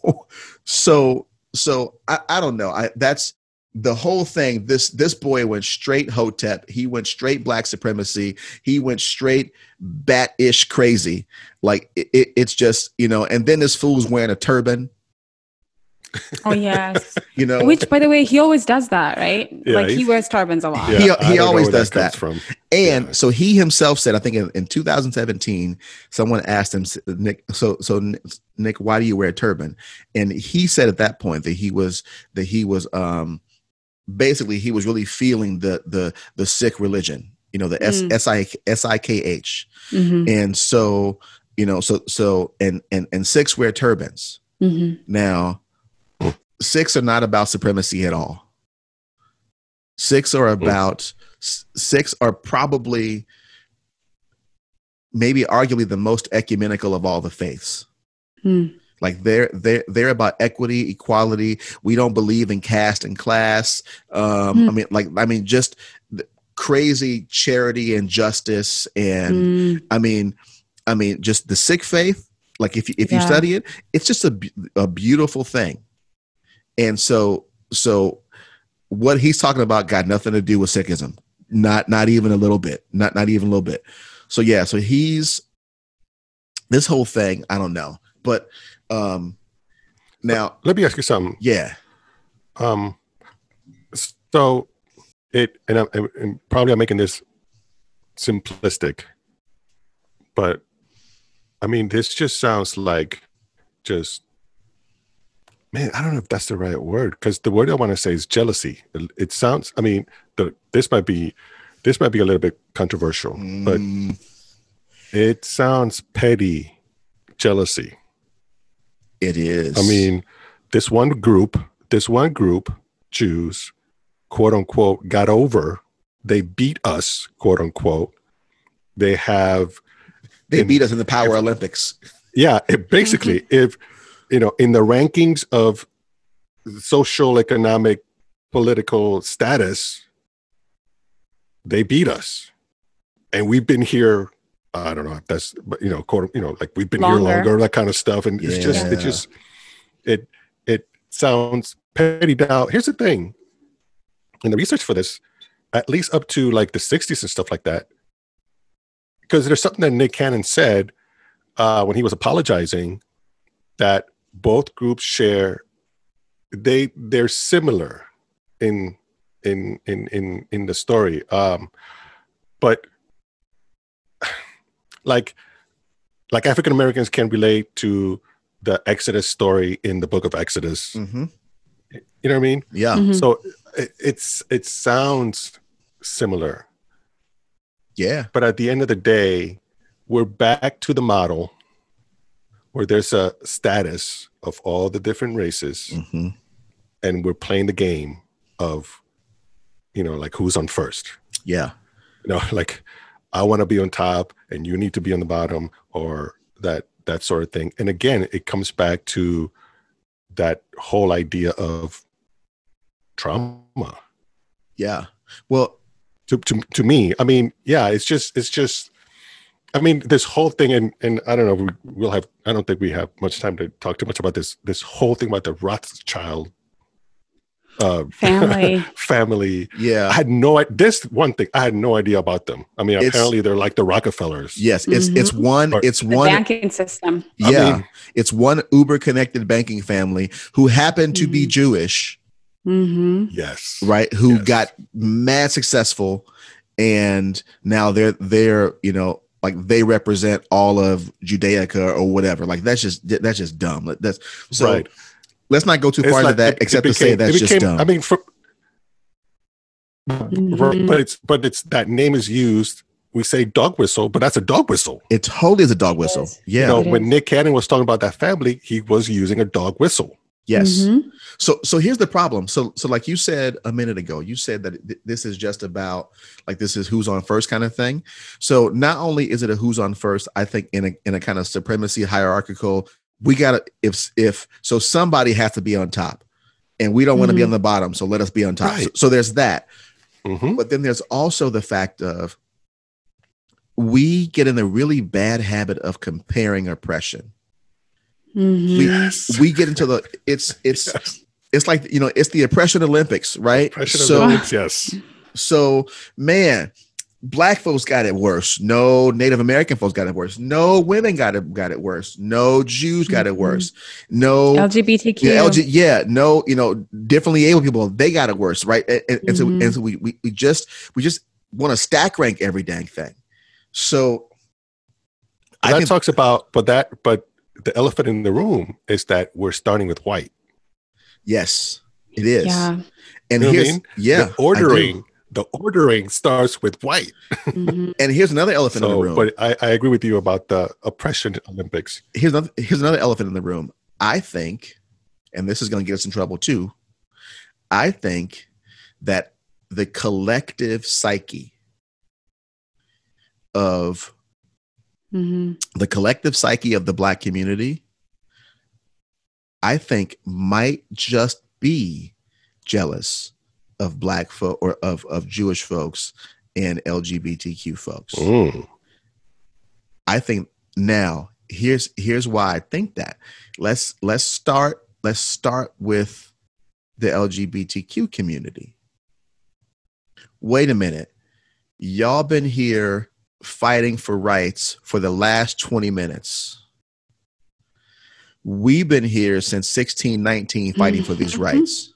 Speaker 2: so so I, I don't know i that's the whole thing this this boy went straight hotep he went straight black supremacy he went straight bat-ish crazy like it, it- it's just you know and then this fool's wearing a turban
Speaker 1: Oh yes.
Speaker 2: You know,
Speaker 1: Which, by the way, he always does that, right?
Speaker 3: Yeah,
Speaker 1: like he wears turbans a lot.
Speaker 2: He- he
Speaker 3: I don't know
Speaker 2: always does
Speaker 3: comes
Speaker 2: that.
Speaker 3: from.
Speaker 2: And
Speaker 3: Yeah.
Speaker 2: so he himself said, I think in, in 2017, someone asked him, Nick, so so Nick, why do you wear a turban? And he said at that point that he was that he was um basically he was really feeling the the the Sikh religion, you know, the S
Speaker 1: Mm.
Speaker 2: S I S I K H.
Speaker 1: Mhm,
Speaker 2: And so, you know, so so and and and Sikhs wear turbans.
Speaker 1: mhm.
Speaker 2: Now, Sikhs are not about supremacy at all. Sikhs are about s- Sikhs are probably maybe arguably the most ecumenical of all the faiths.
Speaker 1: Hmm.
Speaker 2: Like they're they're they're about equity, equality. We don't believe in caste and class. Um,
Speaker 1: Hmm.
Speaker 2: I mean, like I mean, just crazy charity and justice, and
Speaker 1: Mm,
Speaker 2: I mean, I mean, just the Sikh faith. Like if you, if you study it, it's just a a beautiful thing. And so so what he's talking about got nothing to do with Sikhism. Not not even a little bit. Not not even a little bit. So yeah, so he's this whole thing, I don't know. But um now
Speaker 3: Let me ask you something.
Speaker 2: yeah.
Speaker 3: Um, so it, and, I'm, and- probably I'm making this simplistic, but I mean, this just sounds like just, man, I don't know if that's the right word because the word I want to say is jealousy. It, sounds, I mean, the, this might be, this might be a little bit controversial, but
Speaker 2: Mm,
Speaker 3: it sounds petty jealousy.
Speaker 2: It is.
Speaker 3: I mean, this one group, this one group, Jews, quote unquote, got over. They beat us, quote unquote. They have,
Speaker 2: they
Speaker 3: in-
Speaker 2: beat us in the Power Olympics.
Speaker 3: yeah, it basically, if, you know, in the rankings of social, economic, political status, they beat us. And we've been here, I don't know if that's, but, you know, quote, you know, like we've been here
Speaker 1: Longer.
Speaker 3: longer, that kind of stuff. And it's just, it just, it, it sounds petty. Now, here's the thing in the research for this, at least up to like the 60s and stuff like that, because there's something that Nick Cannon said uh, when he was apologizing that both groups share they they're similar in in in in in the story um but like like african americans can relate to the exodus story in the book of exodus
Speaker 2: hmm
Speaker 3: you know what i mean
Speaker 2: Yeah.
Speaker 1: Mhm.
Speaker 3: so it, it's it sounds similar
Speaker 2: Yeah.
Speaker 3: but at the end of the day, we're back to the model where there's a status of all the different races,
Speaker 2: hmm
Speaker 3: and we're playing the game of, you know, like who's on first.
Speaker 2: Yeah.
Speaker 3: You know, like I want to be on top and you need to be on the bottom, or that that sort of thing. And again, it comes back to that whole idea of trauma.
Speaker 2: Yeah. Well,
Speaker 3: to, to to me i mean yeah it's just it's just i mean this whole thing and and i don't know we, we'll have i don't think we have much time to talk too much about this this whole thing about the rothschild uh
Speaker 1: Family.
Speaker 3: family
Speaker 2: Yeah.
Speaker 3: i had no this one thing i had no idea about them i mean
Speaker 2: It's-
Speaker 3: apparently they're like the rockefellers
Speaker 2: Yes. It's it's one.
Speaker 3: Or-
Speaker 2: It's
Speaker 1: The
Speaker 2: one.
Speaker 1: banking system.
Speaker 3: I
Speaker 2: Yeah.
Speaker 3: mean-
Speaker 2: it's one Uber connected banking family who happened to be
Speaker 1: Mhm.
Speaker 2: Jewish,
Speaker 1: hmm
Speaker 3: yes
Speaker 2: right? Who
Speaker 3: Yes.
Speaker 2: got mad successful, and now they're they're you know like they represent all of Judaica or whatever. Like that's just that's just dumb. That's so.
Speaker 3: right
Speaker 2: Let's not go too
Speaker 3: It's
Speaker 2: far into
Speaker 3: like-
Speaker 2: that,
Speaker 3: it- it
Speaker 2: except to say
Speaker 3: became-
Speaker 2: that's
Speaker 3: it
Speaker 2: just dumb.
Speaker 3: i mean for right
Speaker 1: Mhm.
Speaker 3: but it's but it's that name is used we say dog whistle but that's a dog whistle
Speaker 2: it totally is a dog whistle.
Speaker 1: is.
Speaker 2: Yeah.
Speaker 3: you know
Speaker 1: It
Speaker 3: when
Speaker 1: is.
Speaker 3: nick cannon was talking about that family he was using a dog whistle
Speaker 2: yes.
Speaker 1: Mhm.
Speaker 2: So so here's the problem. So so like you said a minute ago, you said that th- this is just about like this is who's on first kind of thing. So not only is it a who's on first, I think in a in a kind of supremacy hierarchical, we got to if if so somebody has to be on top. And we don't want to be
Speaker 1: Mhm.
Speaker 2: on the bottom, so let us be on top. So,
Speaker 3: Right.
Speaker 2: so there's that.
Speaker 3: Mhm.
Speaker 2: But then there's also the fact of we get in a really bad habit of comparing oppression
Speaker 1: Mhm.
Speaker 2: we,
Speaker 3: Yes.
Speaker 2: we get into the it's it's it's like you know it's the oppression olympics right
Speaker 3: of
Speaker 2: so
Speaker 3: Olympics, yes
Speaker 2: so man black folks got it worse. No Native American folks got it worse. No women got it got it worse. No Jews got it
Speaker 1: Mhm.
Speaker 2: worse. No
Speaker 1: LGBTQ.
Speaker 2: yeah, LG, yeah, no, you know, differently able people, they got it worse, right? And, and, and so, and so we, we, we just, we just want to stack rank every dang thing. So
Speaker 3: But
Speaker 2: I
Speaker 3: that
Speaker 2: think,
Speaker 3: talks about, but that, but the elephant in the room is that we're starting with white.
Speaker 2: yes, it is.
Speaker 1: yeah.
Speaker 2: And
Speaker 3: You know what I
Speaker 2: here's,
Speaker 3: mean?
Speaker 2: yeah,
Speaker 3: the
Speaker 2: I
Speaker 3: ordering, the ordering starts with white.
Speaker 1: Mhm.
Speaker 2: And here's another elephant in the
Speaker 3: So,
Speaker 2: room.
Speaker 3: but I, I agree with you about the oppression Olympics.
Speaker 2: here's another, here's another elephant in the room. I think, and this is going to get us in trouble too. I think that the collective psyche of
Speaker 1: Mhm.
Speaker 2: the collective psyche of the black community, I think might just be jealous of black folk or of, of Jewish folks and LGBTQ folks.
Speaker 3: Mm.
Speaker 2: I think now here's here's why I think that. Let's let's start let's start with the LGBTQ community. Wait a minute. Y'all been here fighting for rights for the last 20 minutes. We've been here since 1619 fighting for these rights.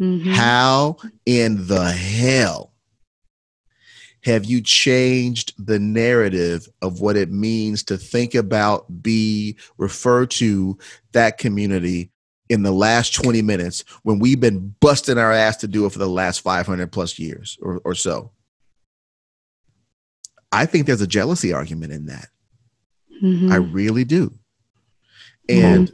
Speaker 1: Mhm.
Speaker 2: How in the hell have you changed the narrative of what it means to think about, be, refer to that community in the last 20 minutes when we've been busting our ass to do it for the last 500 plus years or, or so? I think there's a jealousy argument in that.
Speaker 1: Mhm.
Speaker 2: I really do. And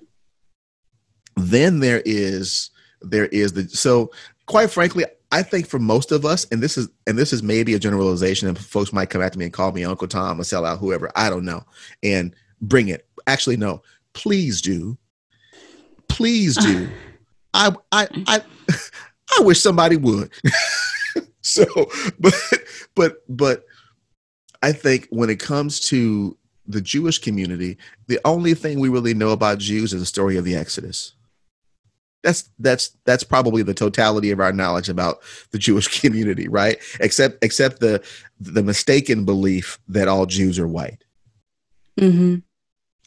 Speaker 2: then there is there is the so quite frankly, I think for most of us, and this is and this is maybe a generalization, and folks might come after me and call me Uncle Tom, a sellout, whoever, I don't know, and bring it. Actually, no, please do, please do. I I I I wish somebody would. so, but but but I think when it comes to the Jewish community, the only thing we really know about Jews is the story of the Exodus. That's that's that's probably the totality of our knowledge about the Jewish community, right? Except except the the mistaken belief that all Jews are white.
Speaker 1: Mhm.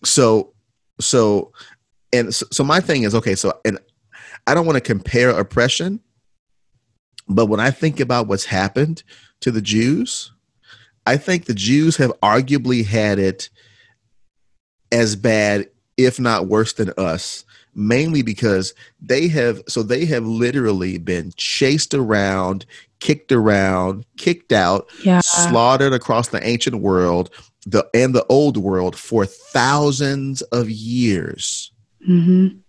Speaker 2: So so and so, so my thing is okay, so and I don't want to compare oppression, but when I think about what's happened to the Jews, I think the Jews have arguably had it as bad, if not worse than us, mainly because they have, so they have literally been chased around, kicked around, kicked out,
Speaker 1: Yeah.
Speaker 2: slaughtered across the ancient world the and the old world for thousands of years.
Speaker 1: Mhm.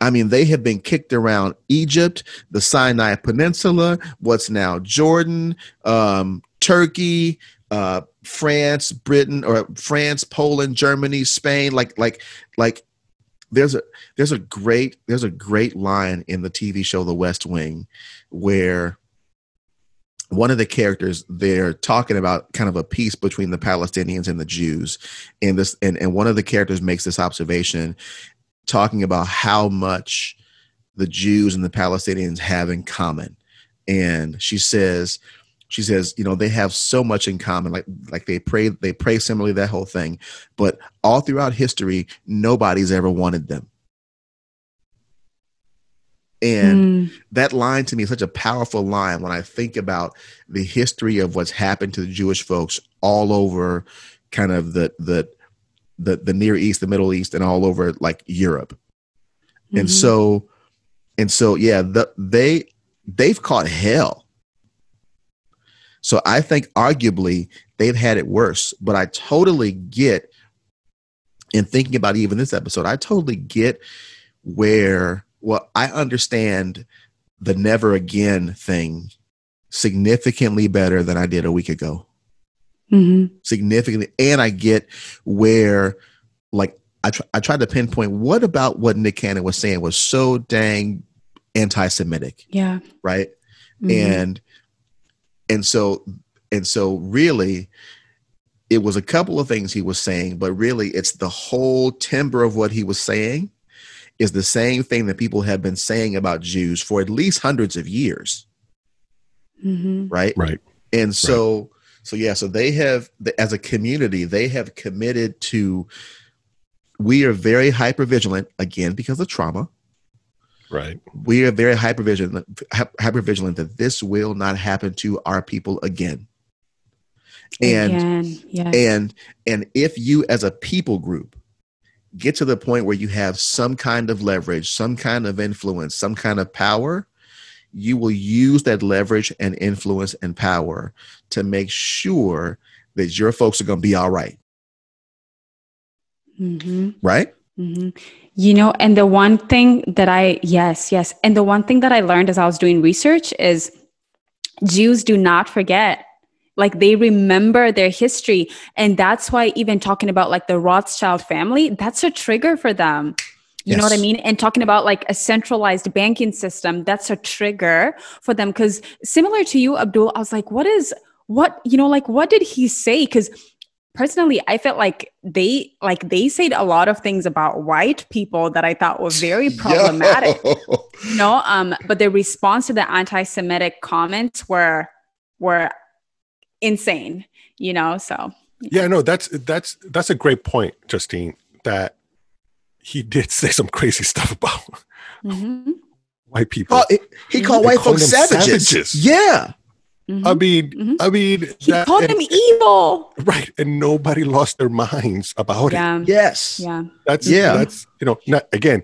Speaker 2: I mean, they have been kicked around Egypt, the Sinai Peninsula, what's now Jordan, um, Turkey, uh, France, Britain, or France, Poland, Germany, Spain. Like, like, like. There's a there's a great there's a great line in the TV show The West Wing, where one of the characters they're talking about kind of a peace between the Palestinians and the Jews, and this and, and one of the characters makes this observation talking about how much the Jews and the Palestinians have in common. And she says, she says, you know, they have so much in common. Like, like they pray, they pray similarly, that whole thing. But all throughout history, nobody's ever wanted them. And
Speaker 1: Mm.
Speaker 2: that line to me is such a powerful line when I think about the history of what's happened to the Jewish folks all over kind of the the the, the Near East, the Middle East, and all over like Europe. And
Speaker 1: Mhm.
Speaker 2: so and so yeah, the, they they've caught hell. So I think arguably they've had it worse, but I totally get in thinking about even this episode, I totally get where well, I understand the never again thing significantly better than I did a week ago.
Speaker 1: Mhm.
Speaker 2: Significantly. And I get where, like, I, tr- I tried to pinpoint what about what Nick Cannon was saying was so dang anti Semitic,
Speaker 1: Yeah.
Speaker 2: right?
Speaker 1: Mhm.
Speaker 2: and and so and so really it was a couple of things he was saying but really it's the whole timbre of what he was saying is the same thing that people have been saying about Jews for at least hundreds of years
Speaker 1: Mhm.
Speaker 2: right
Speaker 3: Right.
Speaker 2: And so, so yeah, so they have, as a community, they have committed to, we are very hyper vigilant again because of trauma.
Speaker 3: Right.
Speaker 2: We are very hyper vigilant, hyper vigilant that this will not happen to our people again. And
Speaker 1: Again, yes.
Speaker 2: and and if you as a people group get to the point where you have some kind of leverage, some kind of influence, some kind of power, you will use that leverage and influence and power to make sure that your folks are going to be all right.
Speaker 1: hmm
Speaker 2: Right?
Speaker 1: hmm You know, and the one thing that I, yes, yes. And the one thing that I learned as I was doing research is Jews do not forget. Like they remember their history. And that's why, even talking about like the Rothschild family, that's a trigger for them. You know what I mean? And talking about like a centralized banking system, that's a trigger for them. Cause similar to you, Abdul, I was like, what is, what, you know, like what did he say? Cause personally i felt like they like they said a lot of things about white people that i thought were very problematic
Speaker 2: Yo.
Speaker 1: you know um but the response to the anti-semitic comments were were insane you know so
Speaker 3: Yeah, no, that's that's that's a great point, Justine. That he did say some crazy stuff about
Speaker 1: mhm,
Speaker 3: white people.
Speaker 2: Oh, it- he called
Speaker 3: They
Speaker 2: white
Speaker 3: called
Speaker 2: folks savages.
Speaker 3: savages.
Speaker 2: Yeah.
Speaker 1: Mhm.
Speaker 3: I mean,
Speaker 1: Mhm.
Speaker 3: I mean,
Speaker 1: he
Speaker 3: that-
Speaker 1: called
Speaker 3: and-
Speaker 1: them evil
Speaker 3: right, and nobody lost their minds about it.
Speaker 2: Yes.
Speaker 1: yeah
Speaker 3: That's
Speaker 2: Yeah.
Speaker 3: That's you know, not again,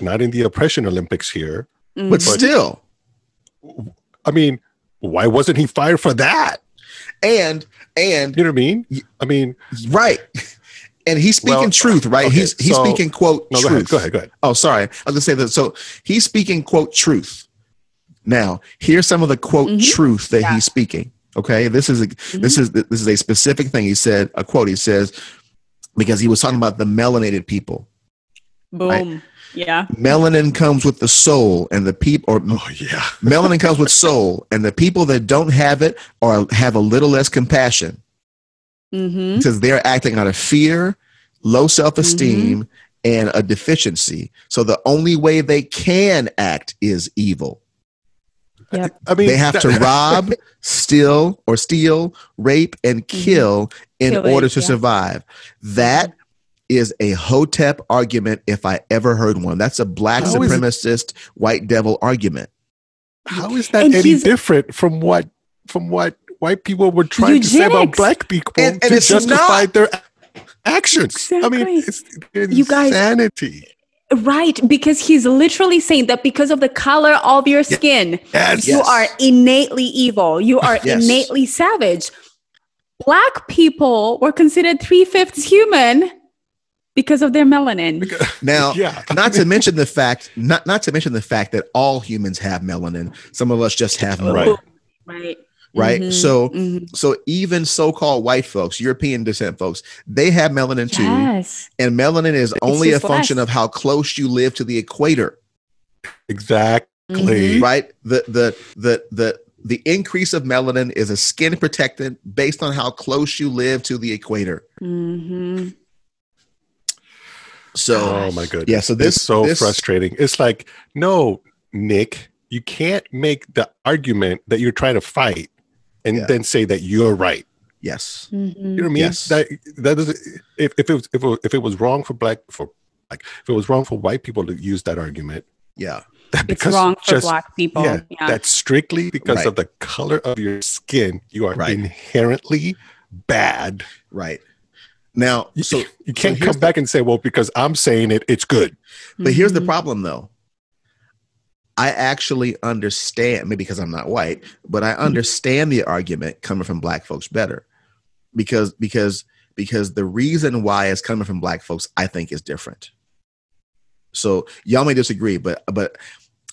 Speaker 3: not in the oppression Olympics here.
Speaker 2: But
Speaker 1: Mhm.
Speaker 2: still.
Speaker 3: I mean, why wasn't he fired for that?
Speaker 2: And and
Speaker 3: You know what I mean? I mean,
Speaker 2: right. And he's speaking
Speaker 3: Well,
Speaker 2: truth, right?
Speaker 3: okay,
Speaker 2: he's he's
Speaker 3: so-
Speaker 2: speaking quote
Speaker 3: no, go
Speaker 2: truth.
Speaker 3: ahead, go ahead, go ahead.
Speaker 2: Oh, sorry. I was gonna say that. So he's speaking quote truth. Now, here's some of the quote
Speaker 1: Mhm.
Speaker 2: truth that
Speaker 1: Yeah.
Speaker 2: he's speaking. Okay, this is a this is this is a specific thing. He said a quote. He says because he was talking about the melanated people.
Speaker 1: boom yeah
Speaker 2: Melanin comes with the soul, and the people or
Speaker 3: Oh yeah.
Speaker 2: melanin comes with soul, and the people that don't have it or have a little less compassion
Speaker 1: hmm
Speaker 2: because they're acting out of fear, low self esteem, and a deficiency. So the only way they can act is evil.
Speaker 1: Yep
Speaker 3: I mean,
Speaker 2: They have to rob, steal, or steal, rape, and mm-hmm. kill in
Speaker 1: Kill it,
Speaker 2: order to
Speaker 1: yeah.
Speaker 2: survive. That mm-hmm. is a Hotep argument if I ever heard one. That's a black
Speaker 3: How is it-
Speaker 2: supremacist white devil argument.
Speaker 3: How is that
Speaker 1: And
Speaker 3: any different from what from what white people were trying to say about black people
Speaker 2: And- and
Speaker 3: to
Speaker 2: it's
Speaker 3: justify
Speaker 2: not.
Speaker 3: their a- actions? I mean,
Speaker 1: Exactly.
Speaker 3: it's
Speaker 1: You guys-
Speaker 3: insanity.
Speaker 1: Right, because he's literally saying that because of the color of your skin,
Speaker 3: Yes.
Speaker 1: you
Speaker 2: Yes.
Speaker 1: are innately evil. You are
Speaker 2: Yes.
Speaker 1: innately savage. Black people were considered three fifths human because of their melanin.
Speaker 2: Now,
Speaker 3: Yeah.
Speaker 2: not to mention the fact, not not to mention the fact that all humans have melanin. Some of us just have more,
Speaker 3: Right.
Speaker 1: Right.
Speaker 2: Right?
Speaker 1: Mhm,
Speaker 2: So,
Speaker 1: mhm.
Speaker 2: so even so-called white folks, European descent folks, they have melanin too,
Speaker 1: yes.
Speaker 2: and melanin is only a function
Speaker 1: less.
Speaker 2: of how close you live to the equator,
Speaker 3: Exactly.
Speaker 1: Mhm.
Speaker 2: right? The the the the the increase of melanin is a skin protectant based on how close you live to the equator.
Speaker 1: Mhm.
Speaker 2: So,
Speaker 3: Oh my goodness.
Speaker 2: yeah, so this-
Speaker 3: is so
Speaker 2: this-
Speaker 3: frustrating. It's like, no, Nick, you can't make the argument that you're trying to fight and
Speaker 2: Yeah.
Speaker 3: then say that you're right.
Speaker 2: yes,
Speaker 3: You
Speaker 1: Mhm.
Speaker 3: know what I mean?
Speaker 2: Yes.
Speaker 3: That that is if, if it was if it was, if it was wrong for black for like if it was wrong for white people to use that argument,
Speaker 2: yeah,
Speaker 3: that
Speaker 1: It's wrong for
Speaker 3: just-
Speaker 1: black people.
Speaker 3: Yeah,
Speaker 1: Yeah.
Speaker 3: that's strictly because
Speaker 2: Right.
Speaker 3: of the color of your skin. You are
Speaker 2: Right.
Speaker 3: inherently bad.
Speaker 2: right. Now, so
Speaker 3: you can't
Speaker 2: here's
Speaker 3: come back and say, "Well, because I'm saying it, it's good."
Speaker 2: But here's the
Speaker 1: Mhm.
Speaker 2: problem though. I actually understand, maybe because I'm not white, but I mm-hmm. understand the argument coming from black folks better. Because because because the reason why it's coming from black folks, I think is different. So y'all may disagree, but but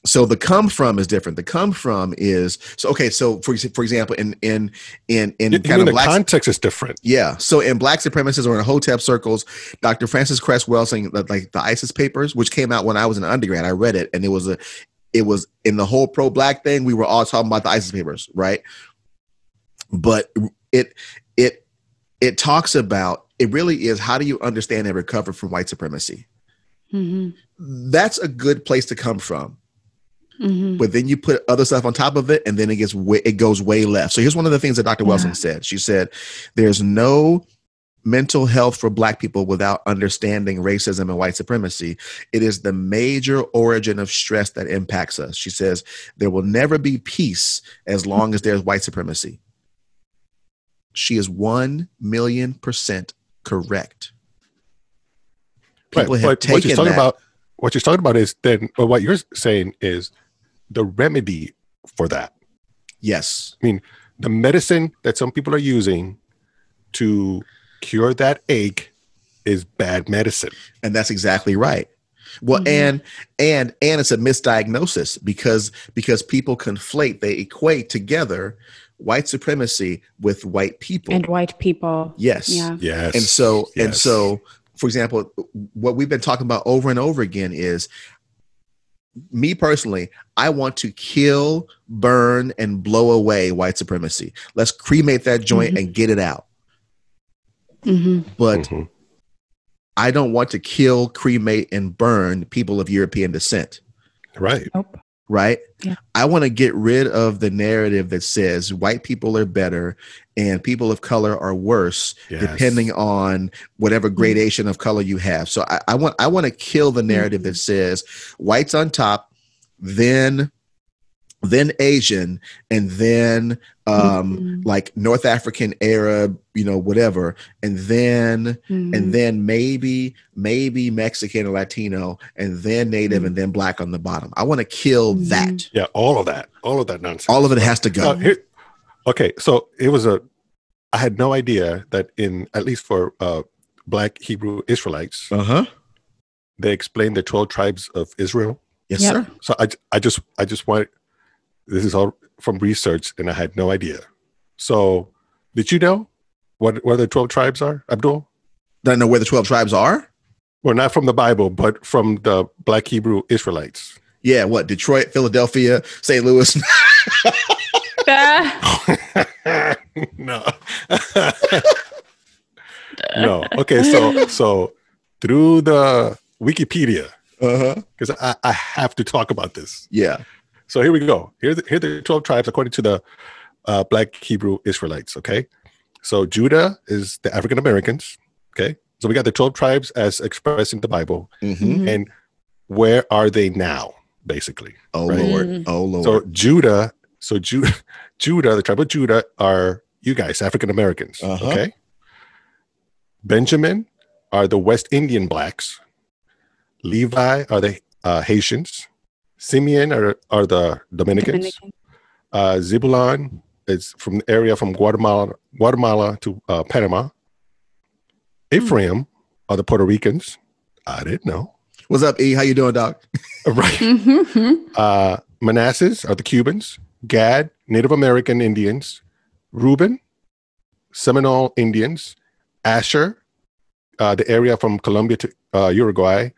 Speaker 2: so the come from is different. The come from is so okay. So for for example, in in in in
Speaker 3: You
Speaker 2: kind of
Speaker 3: the
Speaker 2: black
Speaker 3: context is different.
Speaker 2: yeah. So in black supremacists or in Hotep circles, Dr. Frances Cress Welsing, that, like the Isis Papers, which came out when I was an undergrad, I read it, and it was a, it was in the whole pro-black thing. We were all talking about the Isis Papers, right? But it it it talks about it really is how do you understand and recover from white supremacy?
Speaker 1: Mhm.
Speaker 2: That's a good place to come from.
Speaker 1: Mhm.
Speaker 2: but then you put other stuff on top of it and then it gets way, it goes way left so here's one of the things that dr
Speaker 1: welsing
Speaker 2: said she said there's no mental health for black people without understanding racism and white supremacy it is the major origin of stress that impacts us. She says there will never be peace as long as there's white supremacy. She is 1 million percent correct.
Speaker 3: Right,
Speaker 2: have
Speaker 3: but what
Speaker 2: taken
Speaker 3: she's talking
Speaker 2: that
Speaker 3: about, what she's talking about is then, or what you're saying is the remedy for that.
Speaker 2: yes.
Speaker 3: I mean, The medicine that some people are using to cure that ache is bad medicine.
Speaker 2: and that's exactly right well
Speaker 1: Mhm.
Speaker 2: and and and it's a misdiagnosis because because people conflate they equate together white supremacy with white people
Speaker 1: And white people.
Speaker 2: yes
Speaker 1: Yeah.
Speaker 3: Yes.
Speaker 2: and so and so for example what we've been talking about over and over again is me personally i want to kill burn and blow away white supremacy let's cremate that joint
Speaker 1: Mhm.
Speaker 2: and get it out
Speaker 1: Mhm.
Speaker 2: but
Speaker 3: Mhm.
Speaker 2: i don't want to kill cremate and burn people of european descent
Speaker 3: right.
Speaker 1: Nope.
Speaker 2: right?
Speaker 1: Yeah.
Speaker 2: I want to get rid of the narrative that says white people are better and people of color are worse,
Speaker 3: Yes.
Speaker 2: depending on whatever gradation of color you have. So I, I want I want to kill the narrative that says whites on top, then then Asian, and then um
Speaker 1: Mhm.
Speaker 2: like North African Arab, you know, whatever, and then
Speaker 1: Mhm.
Speaker 2: and then maybe maybe Mexican or Latino, and then Native,
Speaker 1: Mhm.
Speaker 2: and then Black on the bottom. I want to kill that.
Speaker 3: Yeah. All of that. All of that nonsense.
Speaker 2: All of it has to
Speaker 3: Now,
Speaker 2: go.
Speaker 3: here- okay. So it was a, I had no idea that in, at least for uh, Black Hebrew Israelites,
Speaker 2: Uh huh.
Speaker 3: they explained the 12 tribes of Israel.
Speaker 2: Yes,
Speaker 1: Yep.
Speaker 2: sir.
Speaker 3: So I, I just, I just want, this is all from research and I had no idea. So did you know what, what the 12 tribes are, Abdul?
Speaker 2: Don't know where the twelve tribes are.
Speaker 3: Well, not from the Bible, but from the Black Hebrew Israelites.
Speaker 2: Yeah, what? Detroit, Philadelphia, St. Louis.
Speaker 3: No. no. Okay, so so through the Wikipedia,
Speaker 2: uh-huh.
Speaker 3: because I, I have to talk about this.
Speaker 2: Yeah.
Speaker 3: So here we go. Here, the, here the 12 tribes according to the uh, Black Hebrew Israelites. Okay. So Judah is the African Americans. Okay. So we got the 12 tribes as expressed in the Bible.
Speaker 2: hmm
Speaker 1: Mhm.
Speaker 3: And where are they now, basically?
Speaker 2: Oh
Speaker 3: Right.
Speaker 2: Lord.
Speaker 1: Mhm.
Speaker 2: Oh Lord.
Speaker 3: So Judah, so Ju- Judah, the tribe of Judah are you guys, African Americans.
Speaker 2: Uh-huh.
Speaker 3: Okay. Benjamin are the West Indian blacks. Levi are the uh, Haitians. Simeon are, are the Dominicans.
Speaker 1: Dominican.
Speaker 3: Uh, Zebulon is from the area from Guatemala, Guatemala to uh, Panama. Ephraim are the Puerto Ricans. I didn't know.
Speaker 2: What's up, E? How you doing, Doc?
Speaker 3: right. Uh, Manasseh are the Cubans. Gad, Native American Indians. Reuben, Seminole Indians. Asher, uh, the area from Colombia to uh, Uruguay.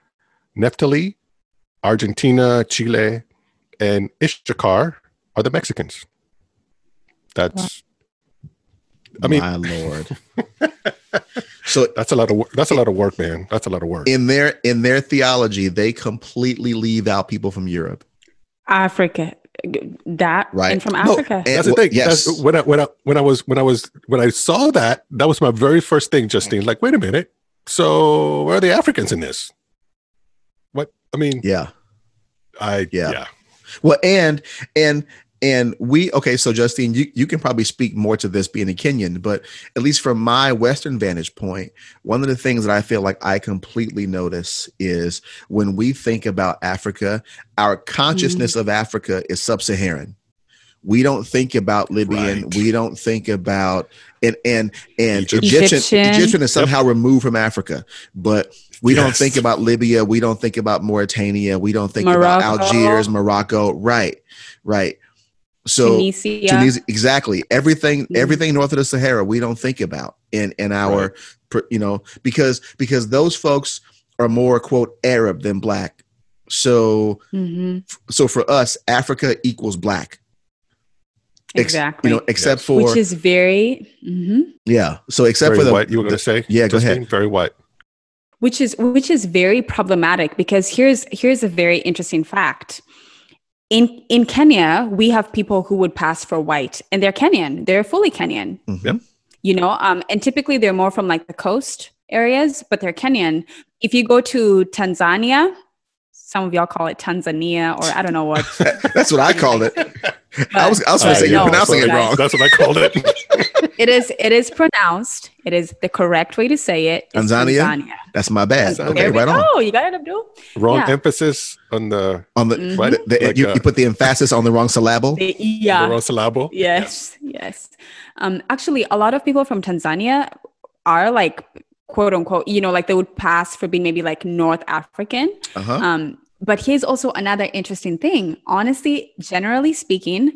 Speaker 3: Naphtali, Argentina, Chile, and Issachar are the Mexicans. That's, I mean,
Speaker 2: my Lord. so
Speaker 3: that's a lot of work. That's a lot of work, man. That's a lot of work.
Speaker 2: in their in their theology, they completely leave out people from Europe.
Speaker 1: Africa. That
Speaker 2: Right.
Speaker 1: and from
Speaker 2: No,
Speaker 1: Africa.
Speaker 2: and-
Speaker 3: That's the thing.
Speaker 2: yes.
Speaker 3: That's, when I when I when I was when I was when I saw that, that was my very first thing, Justine. Like, wait a minute. So where are the Africans in this? What I mean,
Speaker 2: Yeah.
Speaker 3: I
Speaker 2: Yeah.
Speaker 3: yeah.
Speaker 2: Well, and and and we okay. So Justine, you you can probably speak more to this being a Kenyan, but at least from my Western vantage point, one of the things that I feel like I completely notice is when we think about Africa, our consciousness mm-hmm. of Africa is sub-Saharan. We don't think about Libyan.
Speaker 3: Right.
Speaker 2: We don't think about and and and
Speaker 3: Egypt.
Speaker 2: Egyptian.
Speaker 1: Egyptian.
Speaker 2: Egyptian is somehow removed from Africa, but we don't think about Libya. We don't think about Mauritania. We don't think about Algiers, Morocco. Right, right. So
Speaker 1: Tunisia.
Speaker 2: Tunisia, exactly. Everything, everything north of the Sahara, we don't think about in in our, pr- you know, because because those folks are more quote Arab than black. So
Speaker 1: Mhm.
Speaker 2: so for us, Africa equals black. Ex-
Speaker 1: Exactly.
Speaker 2: You know, except
Speaker 3: Yes.
Speaker 2: for
Speaker 1: Which is very. mhm.
Speaker 2: yeah. So except
Speaker 3: very
Speaker 2: for the
Speaker 3: what you were going to say?
Speaker 2: yeah, go
Speaker 3: Justine?
Speaker 2: ahead.
Speaker 3: Very what?
Speaker 1: Which is which is very problematic because here's here's a very interesting fact in in Kenya, we have people who would pass for white, and they're Kenyan. They're fully Kenyan.
Speaker 2: Mhm.
Speaker 1: You know, um, and typically they're more from like the coast areas, but they're Kenyan. If you go to Tanzania, some of y'all call it Tanzania, or I don't know what.
Speaker 2: That's what I called it. I was I was going to say you're
Speaker 1: no,
Speaker 2: pronouncing it
Speaker 1: sorry.
Speaker 2: wrong.
Speaker 3: That's what I called it.
Speaker 1: it is it is pronounced. It is the correct way to say it.
Speaker 2: Tanzania?
Speaker 1: Tanzania.
Speaker 2: That's my bad.
Speaker 3: Tanzania.
Speaker 2: Okay,
Speaker 1: There we
Speaker 2: right on.
Speaker 1: go. You got it, Abdul.
Speaker 3: Wrong
Speaker 1: Yeah.
Speaker 3: emphasis on the,
Speaker 2: On the,
Speaker 1: Mhm.
Speaker 3: right?
Speaker 2: the-
Speaker 3: Like,
Speaker 2: you,
Speaker 3: uh,
Speaker 2: you put the emphasis on the wrong syllable.
Speaker 1: The-
Speaker 3: the
Speaker 1: yeah.
Speaker 3: wrong syllable.
Speaker 1: Yes, yes. Um, actually, a lot of people from Tanzania are like quote unquote, you know, like they would pass for being maybe like North African.
Speaker 2: Uh huh.
Speaker 1: Um, but here's also another interesting thing. Honestly, generally speaking,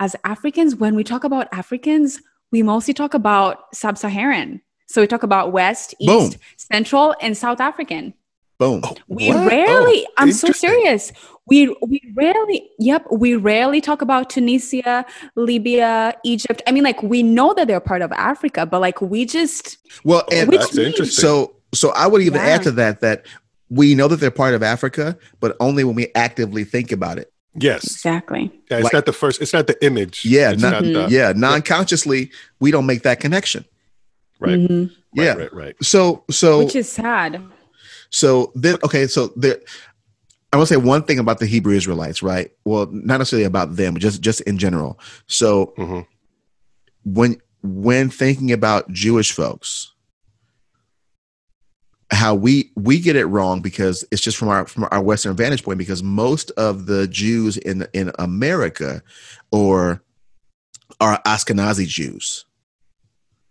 Speaker 1: as Africans, when we talk about Africans, we mostly talk about sub-Saharan. So we talk about West, East,
Speaker 2: Boom.
Speaker 1: Central, and South African.
Speaker 2: Boom.
Speaker 1: Oh, we
Speaker 3: What?
Speaker 1: Oh, rarely,
Speaker 3: Oh,
Speaker 1: I'm so serious. We we rarely, yep, we rarely talk about Tunisia, Libya, Egypt. I mean, like we know that they're part of Africa, but like we just
Speaker 2: Well, and
Speaker 1: Which
Speaker 3: That's
Speaker 1: means-
Speaker 3: interesting.
Speaker 2: so so I would even
Speaker 1: Yeah.
Speaker 2: add to that that we know that they're part of Africa, but only when we actively think about it.
Speaker 3: yes.
Speaker 1: exactly.
Speaker 3: Yeah, it's
Speaker 2: Like-
Speaker 3: not the first. It's not the image.
Speaker 2: Yeah,
Speaker 3: It's
Speaker 2: not-
Speaker 3: not the,
Speaker 2: Yeah, non-consciously, we don't make that connection.
Speaker 3: right.
Speaker 1: Mhm.
Speaker 2: Yeah.
Speaker 3: Right. Right.
Speaker 2: So so
Speaker 1: Which is sad.
Speaker 2: So then, okay, so there, I want to say one thing about the Hebrew Israelites, right? Well, not necessarily about them, but just just in general. So
Speaker 3: hmm
Speaker 2: when when thinking about Jewish folks, how we we get it wrong because it's just from our from our Western vantage point because most of the Jews in in America or are Ashkenazi Jews,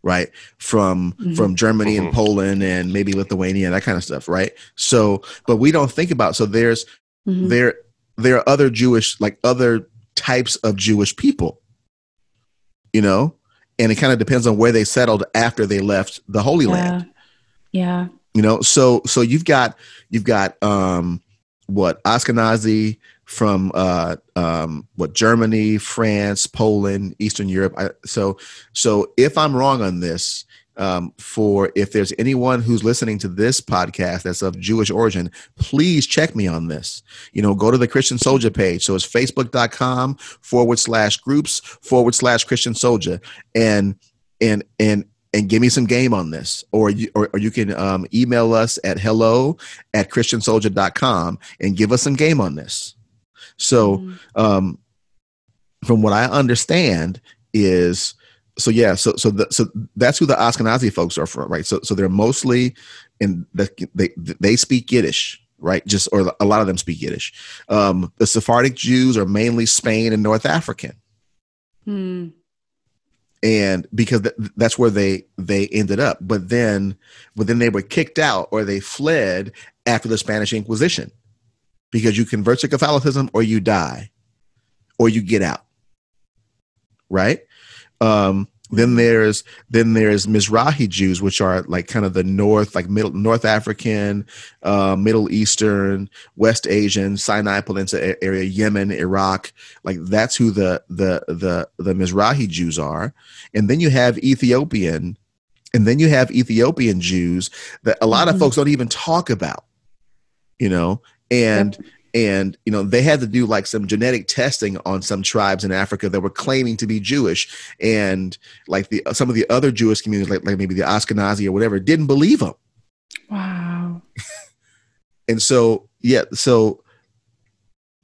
Speaker 2: right? From
Speaker 1: Mhm.
Speaker 2: from Germany and
Speaker 3: Mhm.
Speaker 2: Poland and maybe Lithuania that kind of stuff, right? So, but we don't think about so there's
Speaker 1: Mhm.
Speaker 2: there there are other Jewish like other types of Jewish people, you know, and it kind of depends on where they settled after they left the Holy Land
Speaker 1: Yeah.
Speaker 2: You know? So so you've got you've got um what ashkenazi from uh um what germany france poland eastern europe. I, so so if i'm wrong on this um for if there's anyone who's listening to this podcast that's of jewish origin please check me on this. You know go to the christian soldier page. So it's facebook.com forward slash groups forward slash christian soldier. And and and and give me some game on this. Or you or, or you can um, email us at hello at christiansoldier.com and give us some game on this. So
Speaker 1: Mhm.
Speaker 2: um, from what i understand is so yeah so so the, so that's who the ashkenazi folks are from right? So so they're mostly in the, they they speak yiddish right? Just or a lot of them speak yiddish. Um, the sephardic jews are mainly spain and north african.
Speaker 1: Hmm.
Speaker 2: And because th- that's where they they ended up. But then but then they were kicked out or they fled after the spanish inquisition. Because you convert to catholicism or you die or you get out. Right? Um then there's then there's mizrahi jews which are like kind of the north like middle north african uh middle eastern west asian sinai peninsula area yemen iraq. Like that's who the the the the mizrahi jews are. And then you have ethiopian and then you have ethiopian jews that a lot of
Speaker 1: Mhm.
Speaker 2: folks don't even talk about you know? And and you know they had to do like some genetic testing on some tribes in africa that were claiming to be jewish. And like the some of the other jewish communities like, like maybe the ashkenazi or whatever didn't believe them
Speaker 1: Wow.
Speaker 2: and so yeah so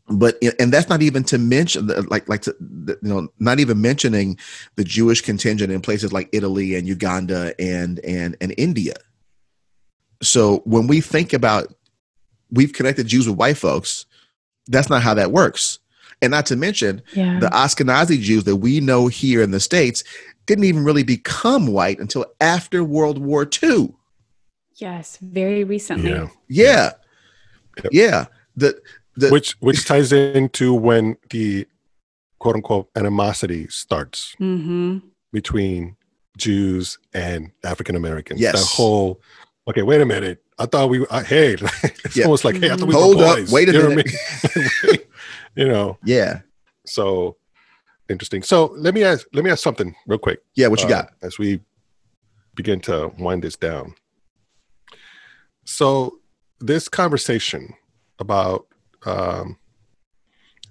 Speaker 2: but and that's not even to mention like like to, you know not even mentioning the jewish contingent in places like italy and uganda and and and india. So when we think about we've connected jews with white folks that's not how that works and not to mention
Speaker 1: Yeah.
Speaker 2: the ashkenazi jews that we know here in the states didn't even really become white until after world war ii
Speaker 1: yes. Very recently.
Speaker 3: Yeah.
Speaker 2: yeah
Speaker 3: Yep.
Speaker 2: yeah the the
Speaker 3: Which which ties into when the quote unquote animosity starts
Speaker 1: hmm
Speaker 3: between Jews and African Americans.
Speaker 2: Yes.
Speaker 3: That whole okay, wait a minute. I thought we I, hey, it's
Speaker 2: Yeah.
Speaker 3: almost like hey, I thought we
Speaker 2: Hold
Speaker 3: were
Speaker 2: up, wait a
Speaker 3: You know
Speaker 2: minute.
Speaker 3: I mean? you know,
Speaker 2: yeah
Speaker 3: so interesting. So let me ask let me ask something real quick.
Speaker 2: yeah what you
Speaker 3: uh,
Speaker 2: got
Speaker 3: as we begin to wind this down. So this conversation about um,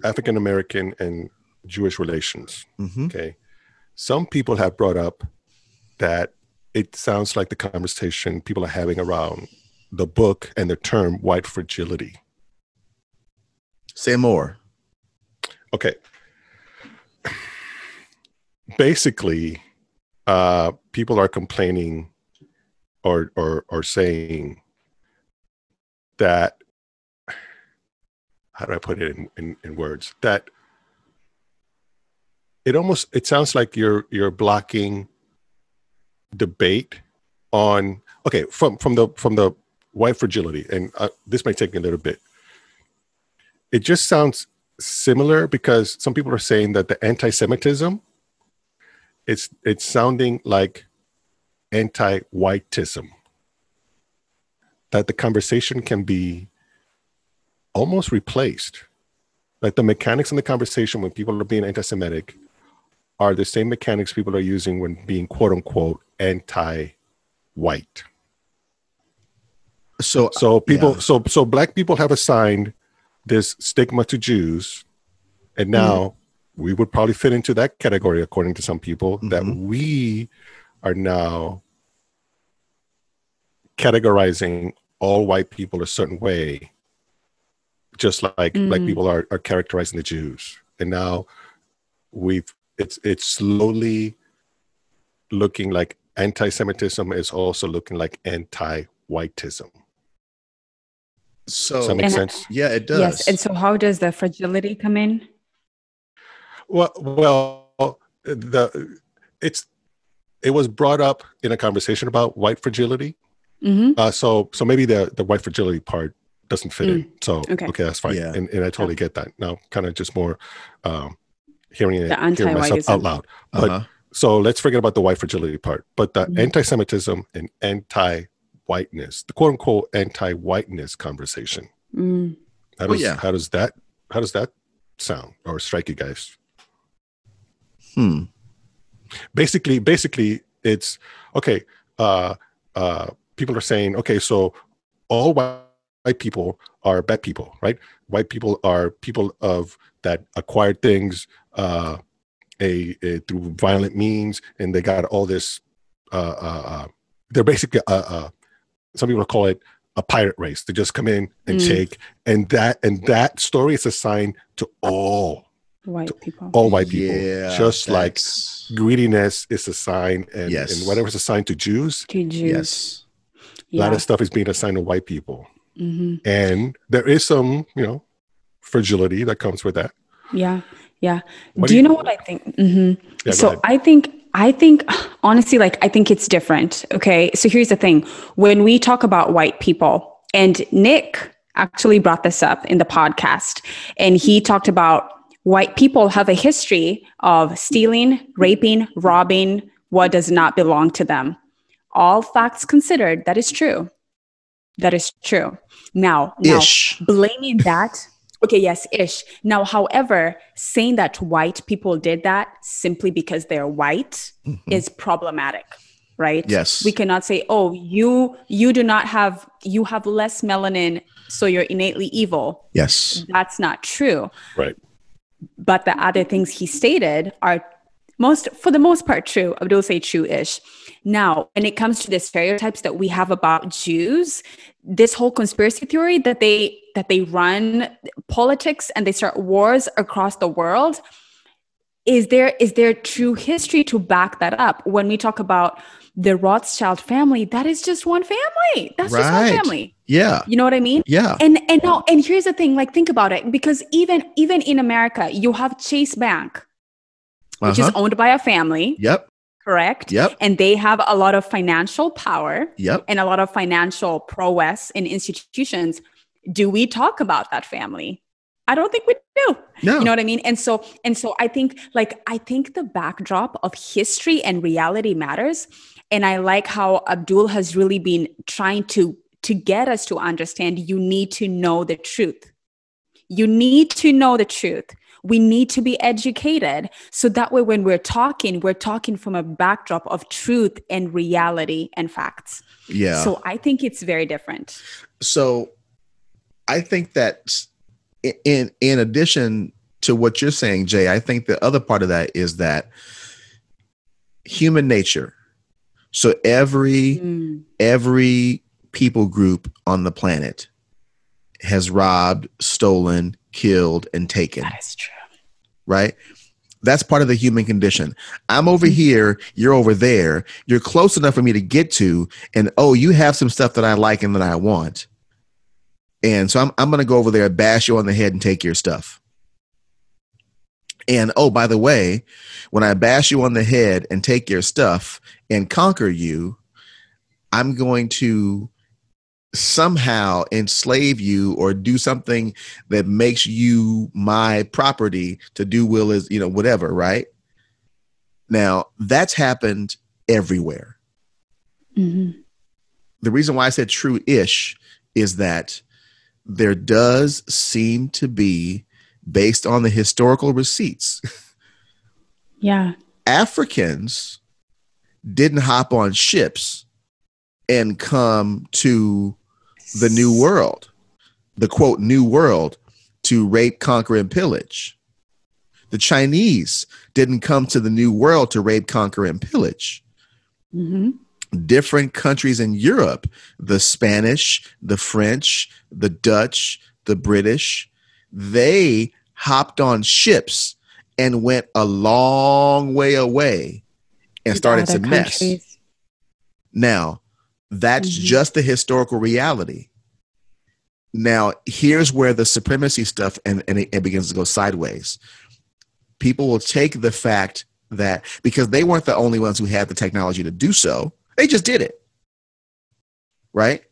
Speaker 3: African American and Jewish relations.
Speaker 2: hmm
Speaker 3: Okay. Some people have brought up that it sounds like the conversation people are having around the book and the term white fragility.
Speaker 2: Say more.
Speaker 3: Okay. Basically, uh, people are complaining or, or, or saying that, how do I put it in, in, in words? That it almost, it sounds like you're, you're blocking debate on, okay, from, from the, from the white fragility, and uh, this may take a little bit. It just sounds similar because some people are saying that the anti-Semitism, it's it's sounding like anti-whiteism. That the conversation can be almost replaced. Like the mechanics in the conversation when people are being anti-Semitic are the same mechanics people are using when being quote unquote anti-white.
Speaker 2: So,
Speaker 3: So people,
Speaker 2: Yeah.
Speaker 3: so so black people have assigned this stigma to Jews, and now we would probably fit into that category, according to some people, that
Speaker 2: Mhm.
Speaker 3: we are now categorizing all white people a certain way, just like black
Speaker 1: Mm.
Speaker 3: people are, are characterizing the Jews, and now we've it's it's slowly looking like anti-Semitism is also looking like anti-whiteism.
Speaker 2: So
Speaker 3: Does that makes
Speaker 1: And-
Speaker 3: sense?
Speaker 2: yeah, it does.
Speaker 1: Yes. And so, how does the fragility come in?
Speaker 3: Well, well, the it's it was brought up in a conversation about white fragility.
Speaker 1: hmm
Speaker 3: Uh, so so maybe the the white fragility part doesn't fit in. So
Speaker 1: Okay.
Speaker 3: okay, that's fine,
Speaker 2: Yeah.
Speaker 3: and and I totally get that. Now, kind of just more um, hearing it, hearing myself out loud. But
Speaker 2: Uh-huh.
Speaker 3: so let's forget about the white fragility part. But the
Speaker 1: Mhm.
Speaker 3: anti-Semitism and anti-whiteness, the quote unquote anti-whiteness conversation.
Speaker 1: Mm.
Speaker 3: How
Speaker 2: Oh,
Speaker 3: does
Speaker 2: yeah.
Speaker 3: how does that how does that sound or strike you guys?
Speaker 2: Hmm.
Speaker 3: basically basically it's okay uh uh people are saying okay so all white, white people are bad people right white people are people of that acquired things uh a, a through violent means and they got all this uh uh, uh they're basically uh, uh some people call it a pirate race to just come in and
Speaker 1: Mm.
Speaker 3: take and that and that story is assigned to all
Speaker 1: White people.
Speaker 3: all white people
Speaker 2: Yeah,
Speaker 3: just like greediness is assigned and,
Speaker 2: Yes.
Speaker 3: and whatever's assigned to Jews,
Speaker 1: To Jews.
Speaker 2: yes.
Speaker 3: a lot
Speaker 1: Yeah.
Speaker 3: of stuff is being assigned to white people.
Speaker 1: hmm
Speaker 3: And there is some, you know, fragility that comes with that.
Speaker 1: Yeah. Yeah.
Speaker 3: What
Speaker 1: do you know what I think? hmm
Speaker 3: Yeah,
Speaker 1: so
Speaker 3: ahead.
Speaker 1: I think I think honestly, like I think it's different. Okay. So here's the thing. When we talk about white people, and Nick actually brought this up in the podcast, and he talked about white people have a history of stealing, raping, robbing what does not belong to them. All facts considered, that is true. That is true. Now, now blaming that okay yes ish now however saying that white people did that simply because they're white
Speaker 2: Mhm.
Speaker 1: is problematic right
Speaker 2: Yes.
Speaker 1: we cannot say oh you you do not have you have less melanin so you're innately evil
Speaker 2: Yes.
Speaker 1: that's not true
Speaker 3: Right.
Speaker 1: but the other things he stated are most for the most part true i will say true-ish now when it comes to the stereotypes that we have about jews this whole conspiracy theory that they that they run politics and they start wars across the world is there is there true history to back that up when we talk about the rothschild family that is just one family that's just one family
Speaker 2: Yeah.
Speaker 1: you know what i mean
Speaker 2: Yeah.
Speaker 1: and and now and here's the thing like think about it because even even in america you have chase bank which is
Speaker 2: Uh-huh.
Speaker 1: owned by a family
Speaker 2: Yep.
Speaker 1: Correct
Speaker 2: Yep.
Speaker 1: and they have a lot of financial power
Speaker 2: Yep.
Speaker 1: and a lot of financial prowess in institutions do we talk about that family i don't think we do
Speaker 2: No.
Speaker 1: you know what i mean and so and so i think like i think the backdrop of history and reality matters and i like how abdul has really been trying to to get us to understand you need to know the truth you need to know the truth we need to be educated so that way when we're talking we're talking from a backdrop of truth and reality and facts
Speaker 2: yeah.
Speaker 1: so i think it's very different
Speaker 2: so I think that in in addition to what you're saying, Jay, I think the other part of that is that human nature. So every
Speaker 1: Mm.
Speaker 2: every people group on the planet has robbed, stolen, killed, and taken.
Speaker 1: That is true.
Speaker 2: right? That's part of the human condition. I'm over mm-hmm. here, you're over there. You're close enough for me to get to, and oh, you have some stuff that I like and that I want. And so I'm, I'm going to go over there, bash you on the head, and take your stuff. And oh, by the way, when I bash you on the head and take your stuff and conquer you, I'm going to somehow enslave you or do something that makes you my property to do will is you know whatever right now that's happened everywhere
Speaker 1: Mhm.
Speaker 2: the reason why i said true-ish is that there does seem to be based on the historical receipts
Speaker 1: Yeah.
Speaker 2: africans didn't hop on ships and come to the new world, the quote, new world to rape, conquer, and pillage. The Chinese didn't come to the new world to rape, conquer, and pillage.
Speaker 1: hmm
Speaker 2: Different countries in Europe, the Spanish, the French, the Dutch, the British, they hopped on ships and went a long way away and started to mess. Now, that's
Speaker 1: Mhm.
Speaker 2: just the historical reality. Now, here's where the supremacy stuff and, and it, it begins to go sideways. People will take the fact that because they weren't the only ones who had the technology to do so, they just did it. Right?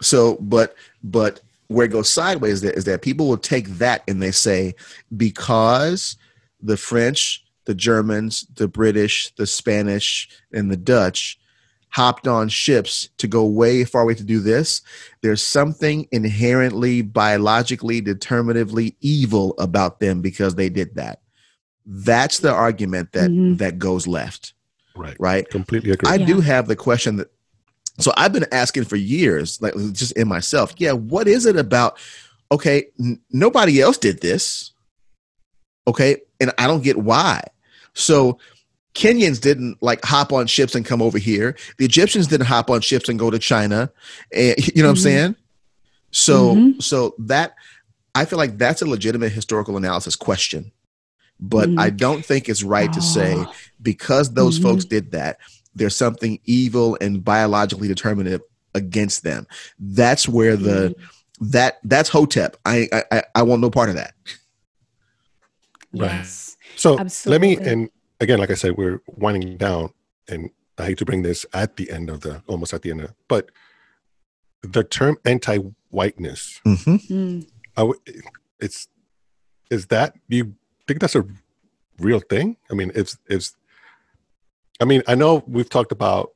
Speaker 2: So, but but where it goes sideways is that, is that people will take that and they say, because the French, the Germans, the British, the Spanish, and the Dutch hopped on ships to go way far away to do this, there's something inherently, biologically, determinatively evil about them because they did that. That's the argument that
Speaker 1: Mhm.
Speaker 2: that goes left,
Speaker 3: Right.
Speaker 2: right?
Speaker 3: Completely agree.
Speaker 2: I
Speaker 1: Yeah.
Speaker 2: do have the question that so I've been asking for years, like just in myself, yeah, what is it about? Okay, n- nobody else did this. Okay, and I don't get why. So Kenyans didn't like hop on ships and come over here. The Egyptians didn't hop on ships and go to China. And you know what
Speaker 1: Mhm.
Speaker 2: I'm saying? So
Speaker 1: Mhm.
Speaker 2: so that I feel like that's a legitimate historical analysis question. But
Speaker 1: Mhm.
Speaker 2: I don't think it's right to say
Speaker 1: Oh.
Speaker 2: because those
Speaker 1: Mhm.
Speaker 2: folks did that, there's something evil and biologically determinative against them. That's where the that that's Hotep. I I I- I want no part of that.
Speaker 3: Right.
Speaker 1: Yes.
Speaker 3: So
Speaker 1: Absolutely.
Speaker 3: let me, and again, like I said, we're winding down, and I hate to bring this at the end of the, almost at the end of, but the term anti-whiteness,
Speaker 2: Mm-hmm.
Speaker 1: Mm.
Speaker 3: I w- it's, is that you think that's a real thing? I mean, it's it's. I mean, I know we've talked about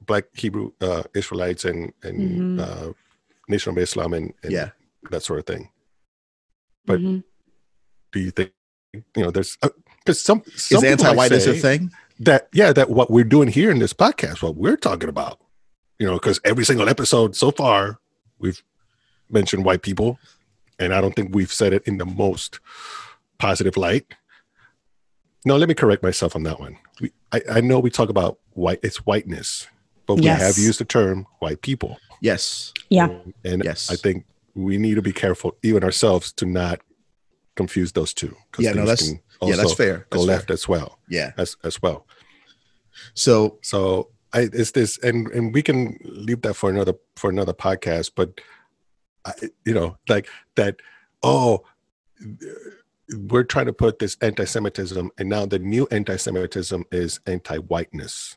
Speaker 3: Black Hebrew uh, Israelites and and
Speaker 1: Mhm.
Speaker 3: uh, Nation of Islam and, and
Speaker 2: Yeah.
Speaker 3: that sort of thing. But
Speaker 1: Mhm.
Speaker 3: Do you think you know? There's because some, some
Speaker 2: Is
Speaker 3: people might
Speaker 2: anti-whiteness a thing?
Speaker 3: that yeah that what we're doing here in this podcast what we're talking about you know because every single episode so far we've mentioned white people and i don't think we've said it in the most positive light no let me correct myself on that one we, I, I know we talk about white it's whiteness but we
Speaker 1: Yes.
Speaker 3: have used the term white people
Speaker 2: Yes.
Speaker 1: Yeah.
Speaker 3: and, and
Speaker 2: Yes.
Speaker 3: i think we need to be careful even ourselves to not confuse those two
Speaker 2: Yeah, no,
Speaker 3: things
Speaker 2: that's
Speaker 3: can
Speaker 2: yeah, that's fair.
Speaker 3: go
Speaker 2: That's
Speaker 3: left
Speaker 2: fair.
Speaker 3: as well
Speaker 2: Yeah.
Speaker 3: as as well
Speaker 2: So
Speaker 3: so I it's this and and we can leave that for another for another podcast, but I, you know, like that, oh we're trying to put this anti-Semitism, and now the new anti-Semitism is anti-whiteness.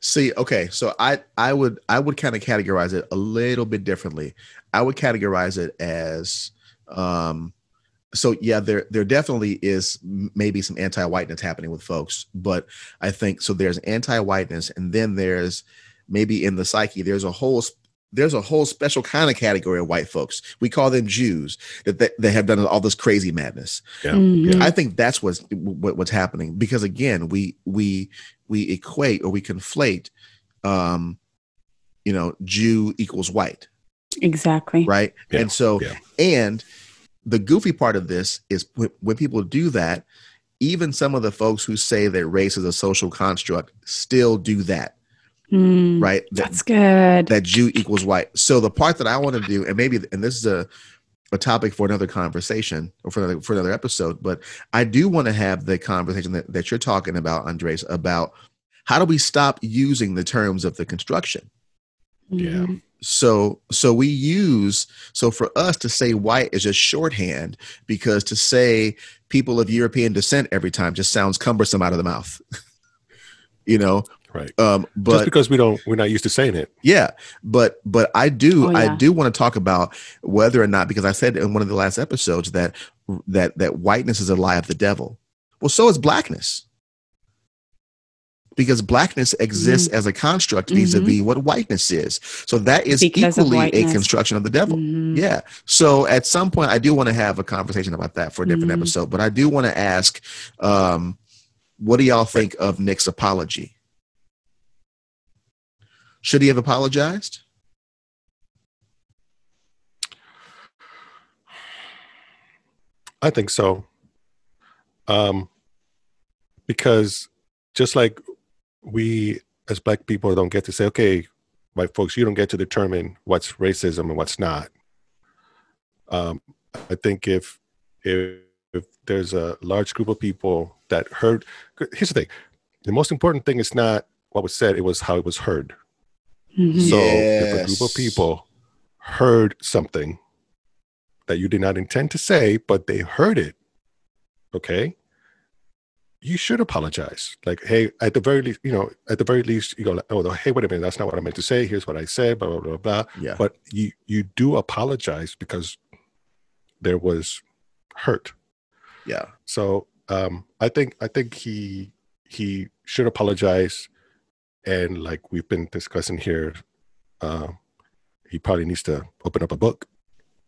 Speaker 2: See, okay, so I I would I would kind of categorize it a little bit differently. I would categorize it as um so yeah, there there definitely is maybe some anti-whiteness happening with folks, but I think so there's anti-whiteness and then there's maybe in the psyche there's a whole there's a whole special kind of category of white folks. We call them Jews that they, they have done all this crazy madness.
Speaker 3: Yeah,
Speaker 1: Mhm.
Speaker 2: I think that's what's what, what's happening because again, we we we equate or we conflate, um, you know, Jew equals white,
Speaker 1: Exactly.
Speaker 2: right?
Speaker 3: Yeah,
Speaker 2: And so,
Speaker 3: yeah.
Speaker 2: and the goofy part of this is when, when people do that, even some of the folks who say that race is a social construct still do that,
Speaker 1: Mm,
Speaker 2: right? That,
Speaker 1: That's good.
Speaker 2: that Jew equals white. So the part that I want to do, and maybe, and this is a, a topic for another conversation or for another, for another episode, but I do want to have the conversation that, that you're talking about, Andres, about how do we stop using the terms of the construction?
Speaker 3: Yeah.
Speaker 2: So, so we use, so for us to say white is just shorthand because to say people of European descent every time just sounds cumbersome out of the mouth, you know?
Speaker 3: Right.
Speaker 2: Um, but
Speaker 3: Just
Speaker 2: but
Speaker 3: because we don't, we're not used to saying it.
Speaker 2: yeah, but but I do
Speaker 1: Oh,
Speaker 2: I do want to talk about whether or not because I said in one of the last episodes that that that whiteness is a lie of the devil. Well, so is blackness. Because blackness exists as a construct vis-a-vis what whiteness is. So that is
Speaker 1: Mm-hmm. Because
Speaker 2: equally a construction of the devil.
Speaker 1: Mhm.
Speaker 2: Yeah. So at some point, I do want to have a conversation about that for a different
Speaker 1: Mhm.
Speaker 2: episode. But I do want to ask, um, what do y'all think of Nick's apology? Should he have apologized?
Speaker 3: I think so. Um, because just like we as black people don't get to say, okay, white folks, you don't get to determine what's racism and what's not. Um, I think if if if there's a large group of people that heard, here's the thing: the most important thing is not what was said; it was how it was heard.
Speaker 1: Mhm.
Speaker 3: So if a group of people heard something that you did not intend to say, but they heard it, okay, you should apologize. Like, hey, at the very least, you know, at the very least, you go, like, oh, hey, wait a minute, that's not what I meant to say. Here's what I said, blah blah blah blah.
Speaker 2: Yeah.
Speaker 3: But you you do apologize because there was hurt.
Speaker 2: Yeah.
Speaker 3: So um, I think I think he he should apologize, and like we've been discussing here, uh, he probably needs to open up a book,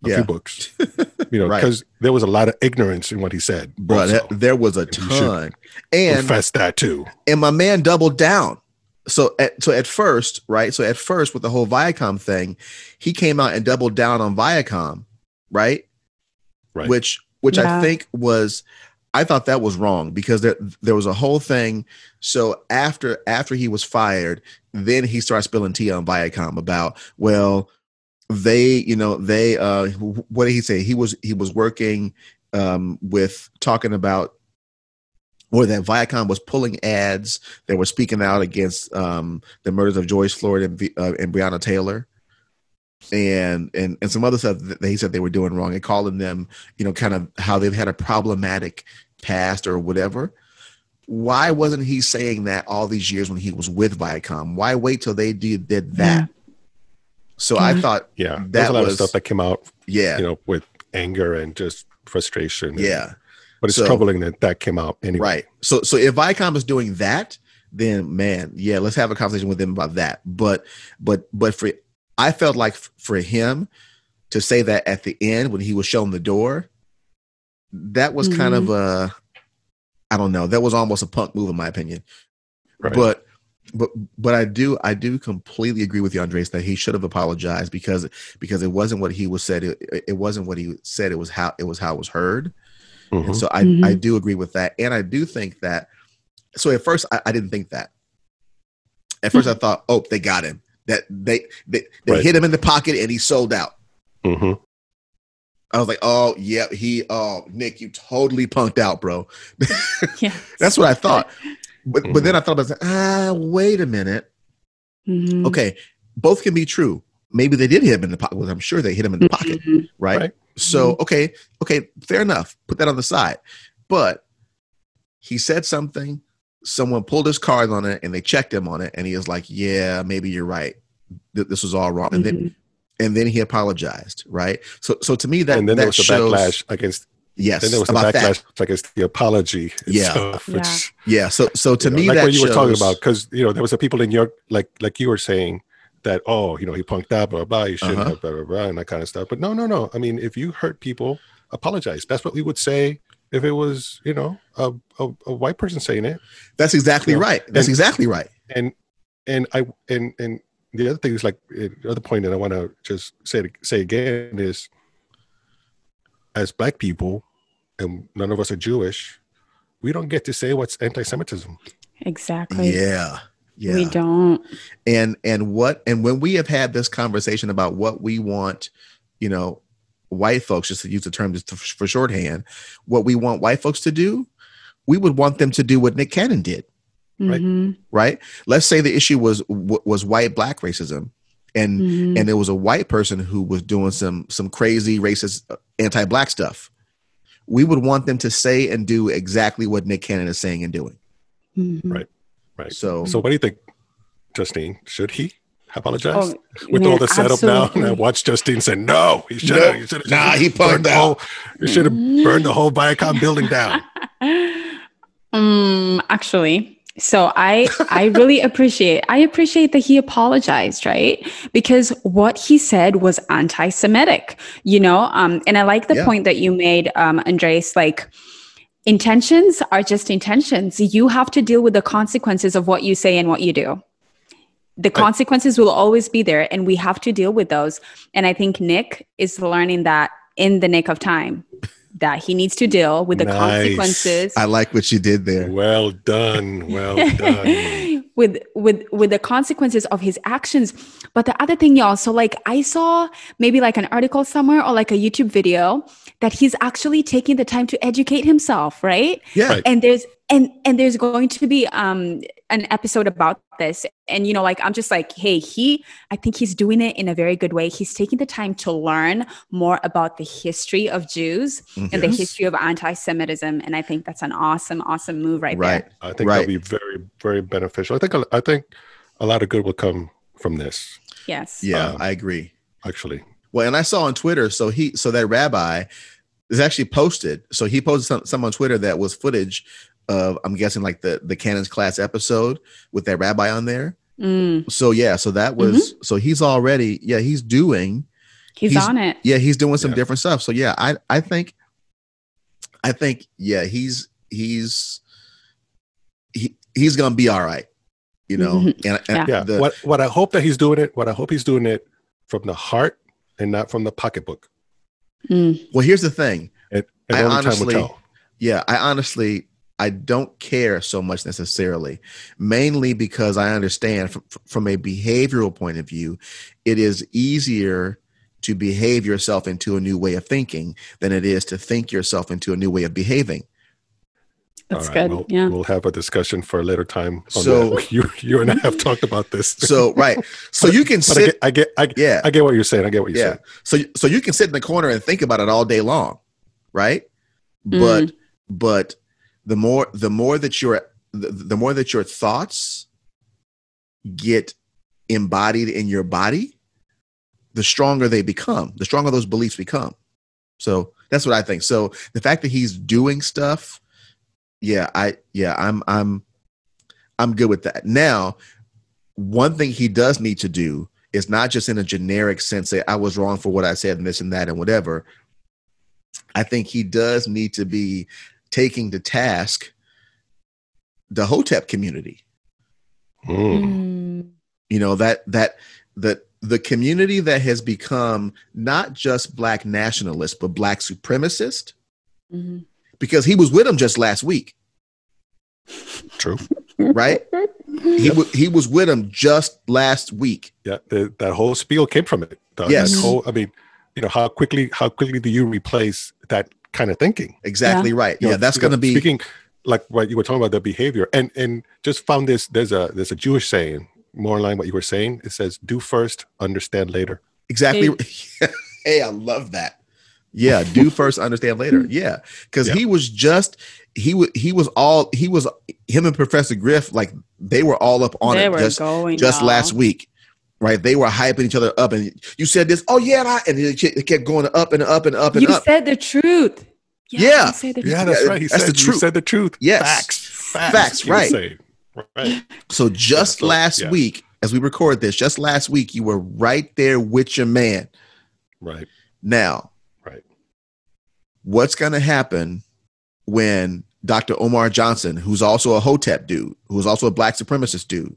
Speaker 3: a
Speaker 2: Yeah.
Speaker 3: few books, you know,
Speaker 2: Right.
Speaker 3: because there was a lot of ignorance in what he said.
Speaker 2: Bro,
Speaker 3: also.
Speaker 2: that, there was a
Speaker 3: You should
Speaker 2: ton. And
Speaker 3: confess that too.
Speaker 2: and my man doubled down. So at so at first, right? So at first with the whole Viacom thing, he came out and doubled down on Viacom, right?
Speaker 3: Right.
Speaker 2: Which which I think was I thought that was wrong because there there was a whole thing. So after after he was fired, then he started spilling tea on Viacom about well, they you know they uh what did he say? He was he was working um with talking about or that Viacom was pulling ads that were speaking out against um, the murders of George Floyd and, uh, and Breonna Taylor, and and and some other stuff that he said they were doing wrong, and calling them, you know, kind of how they've had a problematic past or whatever. Why wasn't he saying that all these years when he was with Viacom? Why wait till they did did that? So I
Speaker 1: mm-hmm.
Speaker 2: thought,
Speaker 3: Yeah, there's
Speaker 2: That
Speaker 3: a lot
Speaker 2: was-
Speaker 3: of stuff that came out,
Speaker 2: yeah,
Speaker 3: you know, with anger and just frustration. and-
Speaker 2: yeah.
Speaker 3: but it's
Speaker 2: So-
Speaker 3: troubling that that came out anyway.
Speaker 2: Right. So so if Viacom is doing that, then man, yeah, let's have a conversation with them about that. But but but for I felt like for him to say that at the end when he was shown the door, that was kind of mm-hmm. a I don't know, that was almost a punk move in my opinion.
Speaker 3: Right.
Speaker 2: But but but I do I do completely agree with you, Andres, that he should have apologized because because it wasn't what he was said. It, it wasn't what he said. It was how it was how it was heard.
Speaker 3: Mhm.
Speaker 2: And so I,
Speaker 1: Mhm.
Speaker 2: I do agree with that. And I do think that so at first I, I didn't think that. At first I thought, oh, they got him. That they they, they
Speaker 3: Right.
Speaker 2: hit him in the pocket and he sold out.
Speaker 3: Mm-hmm.
Speaker 2: I was like, oh yeah, he oh Nick, you totally punked out, bro.
Speaker 1: Yeah.
Speaker 2: That's what I thought. But but
Speaker 3: Mm-hmm.
Speaker 2: then I thought about ah, wait a minute.
Speaker 1: Mhm.
Speaker 2: Okay, both can be true. Maybe they did hit him in the pocket. Well, I'm sure they hit him in the pocket,
Speaker 1: Mhm.
Speaker 2: right?
Speaker 3: Right.
Speaker 2: So okay, okay, fair enough. Put that on the side. But he said something. Someone pulled his card on it, and they checked him on it, and he was like, "Yeah, maybe you're right. Th- This was all wrong." And then and then he apologized, right? So so to me that
Speaker 3: and then there
Speaker 2: that
Speaker 3: was the
Speaker 2: shows
Speaker 3: backlash against.
Speaker 2: Yes
Speaker 3: Then there was the
Speaker 2: about
Speaker 3: backlash
Speaker 2: that.
Speaker 3: against the apology.
Speaker 2: Yeah.
Speaker 3: itself,
Speaker 1: Yeah.
Speaker 3: which,
Speaker 2: Yeah. So so to
Speaker 3: you know,
Speaker 2: me
Speaker 3: like
Speaker 2: that
Speaker 3: what you were talking about, because you know there was the people in your like like you were saying that oh you know he punked out blah blah, blah you shouldn't
Speaker 2: Uh-huh.
Speaker 3: have blah blah blah and that kind of stuff. But no no no, I mean if you hurt people, apologize. That's what we would say if it was you know a a, a white person saying it.
Speaker 2: That's exactly
Speaker 3: Yeah.
Speaker 2: right. That's
Speaker 3: And-
Speaker 2: exactly right.
Speaker 3: and and I and and the other thing is like the other point that I want to just say say again is as black people, and none of us are Jewish, we don't get to say what's anti-Semitism.
Speaker 1: Exactly.
Speaker 2: Yeah. Yeah.
Speaker 1: We don't.
Speaker 2: and and what and when we have had this conversation about what we want you know white folks just to use the term just to, for shorthand what we want white folks to do we would want them to do what nick cannon did
Speaker 3: Right.
Speaker 1: Mhm.
Speaker 2: right let's say the issue was was white black racism and
Speaker 1: Mhm.
Speaker 2: and there was a white person who was doing some some crazy racist uh, anti-black stuff we would want them to say and do exactly what nick cannon is saying and doing
Speaker 1: Mhm.
Speaker 3: Right. Right.
Speaker 2: so
Speaker 3: So what do you think, Justine? Should he apologize?
Speaker 1: Oh,
Speaker 3: With
Speaker 1: man,
Speaker 3: all the setup now, and I watched Justine say, no, he should
Speaker 2: Nope.
Speaker 3: have. He should have.
Speaker 2: Nah, he punked
Speaker 3: the whole. He should have burned the whole Viacom building down.
Speaker 1: um actually so i i really appreciate i appreciate that he apologized right? Because what he said was anti-semitic you know? Um and i like the
Speaker 2: Yeah.
Speaker 1: point that you made um andres like intentions are just intentions. You have to deal with the consequences of what you say and what you do. The consequences will always be there and we have to deal with those. And i think nick is learning that in the nick of time that he needs to deal with the
Speaker 3: Nice.
Speaker 1: consequences
Speaker 2: i like what you did there
Speaker 3: Well done. Well done.
Speaker 1: with with with the consequences of his actions but the other thing y'all so like i saw maybe like an article somewhere or like a youtube video that he's actually taking the time to educate himself right
Speaker 2: yeah
Speaker 3: Right.
Speaker 1: and there's and and there's going to be um an episode about this and you know like i'm just like hey he i think he's doing it in a very good way he's taking the time to learn more about the history of jews and the history of anti-semitism and i think that's an awesome awesome move right, there.
Speaker 2: right
Speaker 1: there
Speaker 3: I think
Speaker 2: Right.
Speaker 3: that'll be very, very beneficial. I think. I think a lot of good will come from this.
Speaker 1: Yes
Speaker 2: yeah
Speaker 3: Um,
Speaker 2: i agree
Speaker 3: Actually.
Speaker 2: Well, and I saw on Twitter, so he, so that rabbi is actually posted. So he posted some, some on Twitter that was footage of, I'm guessing like the the Cannon's class episode with that rabbi on there.
Speaker 1: Mm,
Speaker 2: So yeah, so that was, so he's already, yeah, he's doing,
Speaker 1: he's,
Speaker 2: He's-
Speaker 1: on it
Speaker 2: yeah, he's doing some
Speaker 3: Yeah.
Speaker 2: different stuff. So yeah, I, I think, I think, yeah, he's, he's, he, he's gonna be all right, you know.
Speaker 1: Mhm.
Speaker 2: And, and
Speaker 3: Yeah.
Speaker 2: the-
Speaker 3: what What I hope that he's doing it. What I hope he's doing it from the heart and not from the pocketbook.
Speaker 1: Mm,
Speaker 2: well, here's the thing.
Speaker 3: And, and
Speaker 2: I
Speaker 3: only
Speaker 2: honestly-
Speaker 3: time will tell.
Speaker 2: Yeah, I honestly I don't care so much necessarily, mainly because I understand from, from a behavioral point of view, it is easier to behave yourself into a new way of thinking than it is to think yourself into a new way of behaving.
Speaker 1: That's
Speaker 3: All right,
Speaker 1: good
Speaker 3: We'll,
Speaker 1: yeah
Speaker 3: We'll have a discussion for a later time. On
Speaker 2: So-
Speaker 3: that. you you and I have talked about this.
Speaker 2: So right, so you can
Speaker 3: but I
Speaker 2: sit,
Speaker 3: get, I get, I,
Speaker 2: yeah,
Speaker 3: I get what you're saying. I get what you're
Speaker 2: yeah.
Speaker 3: saying.
Speaker 2: So so you can sit in the corner and think about it all day long, right? Mm. But but the more the more that your the, the more that your thoughts get embodied in your body, the stronger they become. The stronger those beliefs become. So that's what I think. So the fact that he's doing stuff, yeah, I yeah, I'm I'm I'm good with that. Now, one thing he does need to do is not just in a generic sense say I was wrong for what I said and this and that and whatever. I think he does need to be taking to task the Hotep community.
Speaker 3: Mm.
Speaker 2: You know that that that the community that has become not just black nationalist but black supremacist
Speaker 1: mhm.
Speaker 2: Because he was with them just last week,
Speaker 3: True.
Speaker 2: right? He wa he was with them just last week.
Speaker 3: Yeah, the, that whole spiel came from it. The-
Speaker 2: Yes.
Speaker 3: Whole, I mean, you know, how quickly, how quickly do you replace that kind of thinking?
Speaker 2: Exactly right.
Speaker 3: You
Speaker 2: Yeah,
Speaker 3: know,
Speaker 2: that's going to be
Speaker 3: speaking like what you were talking about the behavior, and and just found this. There's a there's a Jewish saying more in line what you were saying. It says, "Do first, understand later."
Speaker 2: Exactly. hey, I love that. Yeah, do first, understand later. Yeah, because
Speaker 3: Yeah.
Speaker 2: he was just he was he was all he was him and Professor Griff like they were all up on
Speaker 1: they
Speaker 2: it
Speaker 1: were
Speaker 2: just
Speaker 1: going
Speaker 2: just
Speaker 1: y'all.
Speaker 2: last week, right? They were hyping each other up, and you said this. Oh yeah, and, I, and it kept going up and up and up and
Speaker 1: you
Speaker 2: up.
Speaker 1: You said the truth
Speaker 2: Yeah.
Speaker 1: you said the
Speaker 3: Yeah, that's right. He
Speaker 2: that's
Speaker 3: said
Speaker 2: the
Speaker 3: you
Speaker 2: truth.
Speaker 3: said the truth.
Speaker 2: Yes.
Speaker 3: facts, facts,
Speaker 2: Facts, right.
Speaker 3: Right.
Speaker 2: so just
Speaker 3: so,
Speaker 2: last
Speaker 3: yeah.
Speaker 2: week, as we record this, just last week, you were right there with your man.
Speaker 3: Right.
Speaker 2: Now,
Speaker 3: Right.
Speaker 2: What's going to happen when Dr. Umar Johnson, who's also a Hotep dude, who's also a black supremacist dude,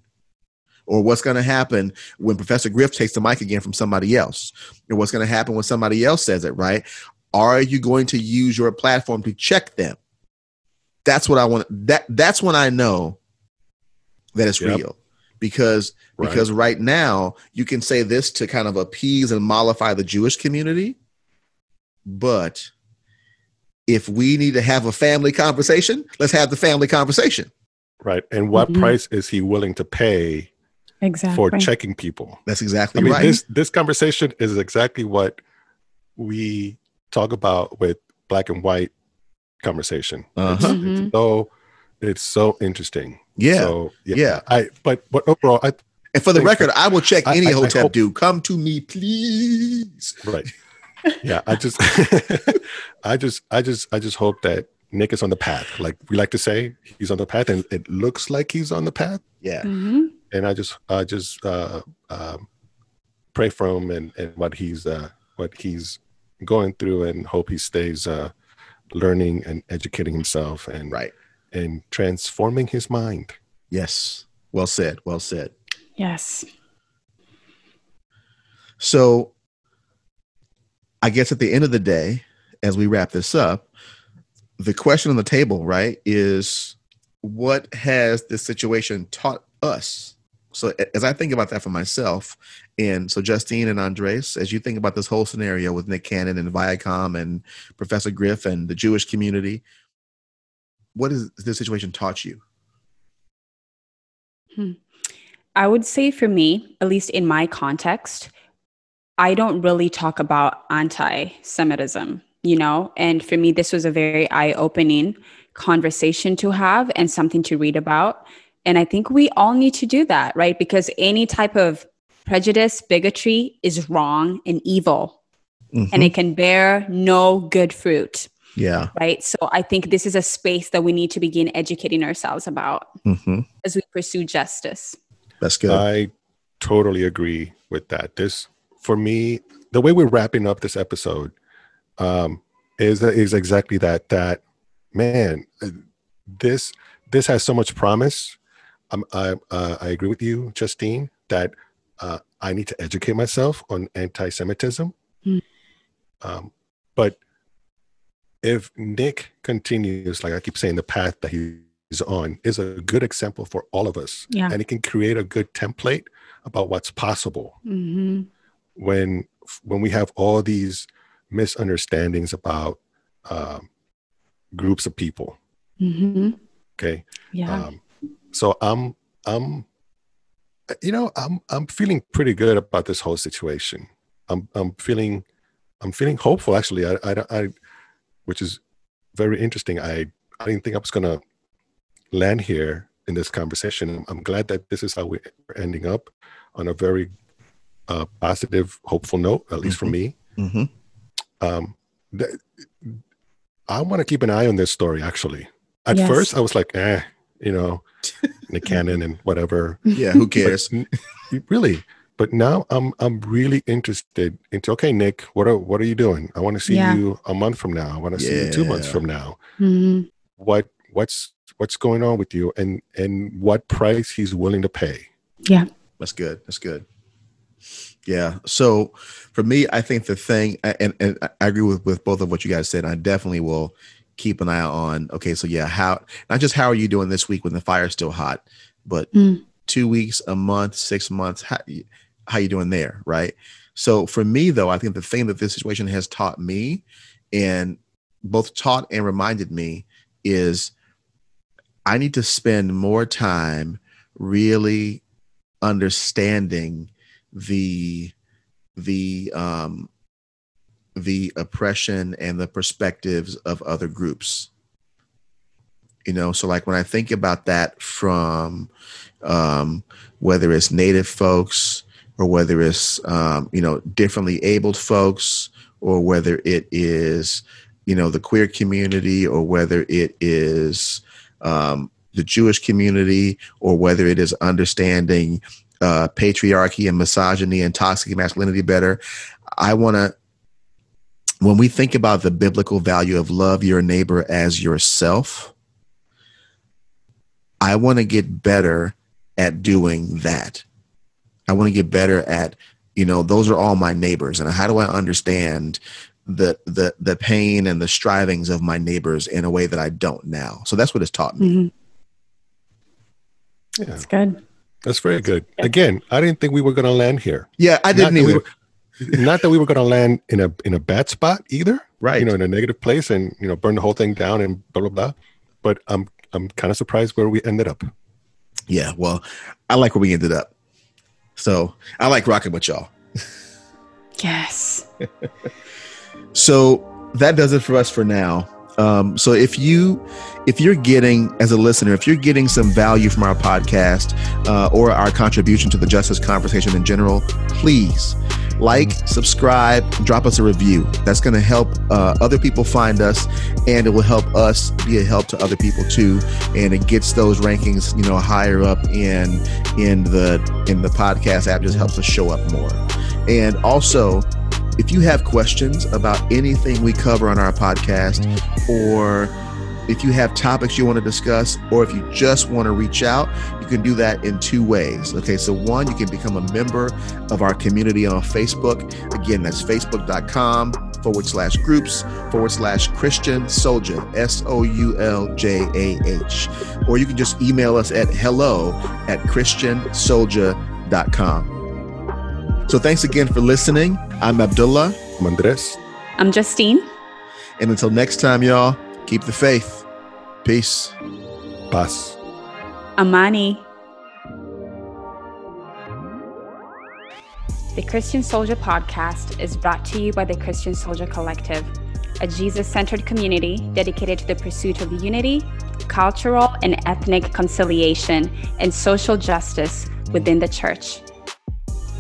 Speaker 2: or what's going to happen when Professor Griff takes the mic again from somebody else, or what's going to happen when somebody else says it, right? Are you going to use your platform to check them? That's what I want. That that's when I know that it's
Speaker 3: Yep.
Speaker 2: real. Because
Speaker 3: Right.
Speaker 2: because right now you can say this to kind of appease and mollify the Jewish community, but if we need to have a family conversation, let's have the family conversation.
Speaker 3: right. And what
Speaker 1: Mhm.
Speaker 3: price is he willing to pay
Speaker 1: Exactly.
Speaker 3: for checking people?
Speaker 2: That's exactly
Speaker 3: I mean,
Speaker 2: right.
Speaker 3: this this conversation is exactly what we talk about with black and white conversation.
Speaker 2: Uh-huh.
Speaker 3: It's,
Speaker 1: Mhm.
Speaker 3: it's so it's so interesting.
Speaker 2: yeah.
Speaker 3: So,
Speaker 2: Yeah.
Speaker 3: I but but overall, I
Speaker 2: and for the
Speaker 3: think-
Speaker 2: record, I will check any
Speaker 3: I- I
Speaker 2: Hotep
Speaker 3: hope-
Speaker 2: dude. Come to me, please.
Speaker 3: right. Yeah, I just I just I just I just hope that Nick is on the path. Like we like to say, he's on the path, and it looks like he's on the path.
Speaker 2: Yeah.
Speaker 1: Mhm.
Speaker 3: And I just I just uh, um, pray for him and and what he's uh, what he's going through, and hope he stays uh, learning and educating himself and
Speaker 2: Right.
Speaker 3: and transforming his mind.
Speaker 2: Yes. Well said. Well said.
Speaker 1: Yes.
Speaker 2: So I guess at the end of the day, as we wrap this up, the question on the table, right, is what has this situation taught us? So as I think about that for myself, and so Justine and Andres, as you think about this whole scenario with Nick Cannon and Viacom and Professor Griff and the Jewish community, what has this situation taught you? Hmm.
Speaker 1: I would say for me, at least in my context, I don't really talk about anti Semitism, you know? And for me, this was a very eye opening conversation to have and something to read about. And I think we all need to do that, right? Because any type of prejudice, bigotry is wrong and evil, and it can bear no good fruit,
Speaker 2: yeah.
Speaker 1: right? So I think this is a space that we need to begin educating ourselves about
Speaker 2: hmm
Speaker 1: as we pursue justice.
Speaker 2: That's good.
Speaker 3: I totally agree with that. This, for me, the way we're wrapping up this episode um, is is exactly that. That man, this this has so much promise. Um, I uh, I agree with you, Justine, that uh, I need to educate myself on anti-Semitism.
Speaker 1: Mm.
Speaker 3: Um, but if Nick continues, like I keep saying, the path that he's on is a good example for all of us
Speaker 1: Yeah.
Speaker 3: and it can create a good template about what's possible
Speaker 1: hmm
Speaker 3: when when we have all these misunderstandings about um, groups of people.
Speaker 1: Hmm
Speaker 3: okay?
Speaker 1: Yeah.
Speaker 3: um, so i'm i'm you know i'm i'm feeling pretty good about this whole situation. I'm i'm feeling i'm feeling hopeful actually. I i, I which is very interesting. I i didn't think i was gonna land here in this conversation. I'm, I'm glad that this is how we're ending up on a very uh, positive hopeful note at least for
Speaker 2: Mhm.
Speaker 3: me
Speaker 2: hmm
Speaker 3: um th- i want to keep an eye on this story actually at
Speaker 1: Yes.
Speaker 3: first i was like eh you know Nick Cannon and whatever
Speaker 2: Yeah. Who cares?
Speaker 3: n- really but now i'm i'm really interested into okay nick what are what are you doing i want to see
Speaker 1: Yeah.
Speaker 3: you a month from now i want to see you two months from now
Speaker 1: Mhm.
Speaker 3: what what's what's going on with you and and what price he's willing to pay Yeah.
Speaker 2: That's good. That's good. Yeah. So for me, I think the thing, and, and I agree with, with both of what you guys said. I definitely will keep an eye on, okay, so yeah, how, not just how are you doing this week when the fire's still hot, but
Speaker 1: Mm.
Speaker 2: two weeks, a month, six months, how, how you doing there? Right. So for me though, I think the thing that this situation has taught me and both taught and reminded me is I need to spend more time really understanding the the um the oppression and the perspectives of other groups. You know so like when i think about that from um whether it's native folks or whether it's um you know differently abled folks or whether it is you know the queer community or whether it is um the jewish community or whether it is understanding uh, patriarchy and misogyny and toxic masculinity better. I want to, when we think about the biblical value of love your neighbor as yourself, I want to get better at doing that. I want to get better at, you know, those are all my neighbors. And how do I understand the the the pain and the strivings of my neighbors in a way that I don't now. So that's what it's taught me.
Speaker 1: Mhm.
Speaker 3: Yeah,
Speaker 1: That's good.
Speaker 3: That's very good. Again, I didn't think we were going to land here.
Speaker 2: Yeah, I
Speaker 3: Not
Speaker 2: didn't
Speaker 3: that we were- not that we were going to land in a in a bad spot either.
Speaker 2: right.
Speaker 3: You know, in a negative place and you know burn the whole thing down and blah blah blah. But I'm I'm kind of surprised where we ended up.
Speaker 2: yeah. Well, I like where we ended up. So I like rocking with y'all.
Speaker 1: Yes.
Speaker 2: So that does it for us for now. Um, so if you if you're getting as a listener, if you're getting some value from our podcast uh, or our contribution to the justice conversation in general, please like, subscribe, drop us a review. That's going to help uh, other people find us, and it will help us be a help to other people too. And it gets those rankings, you know, higher up in in the in the podcast app. Just helps us show up more. And also, if you have questions about anything we cover on our podcast, or if you have topics you want to discuss, or if you just want to reach out, you can do that in two ways. Okay, so one, you can become a member of our community on Facebook. Again, that's facebook.com forward slash groups forward slash Christian Souljah, S O U L J A H. Or you can just email us at hello at christiansouljah.com. So thanks again for listening. I'm Abdullah.
Speaker 3: I'm Andres.
Speaker 1: I'm Justine.
Speaker 2: And until next time, y'all, keep the faith. Peace.
Speaker 3: Paz.
Speaker 1: Amani. The Christian Souljah podcast is brought to you by the Christian Souljah Collective, a Jesus centered community dedicated to the pursuit of unity, cultural and ethnic conciliation, and social justice within the church.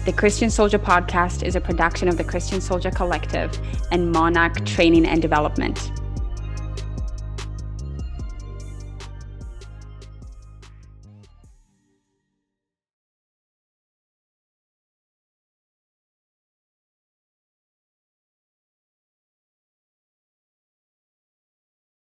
Speaker 1: The Christian Souljah podcast is a production of the Christian Souljah Collective and Monarch Training and Development.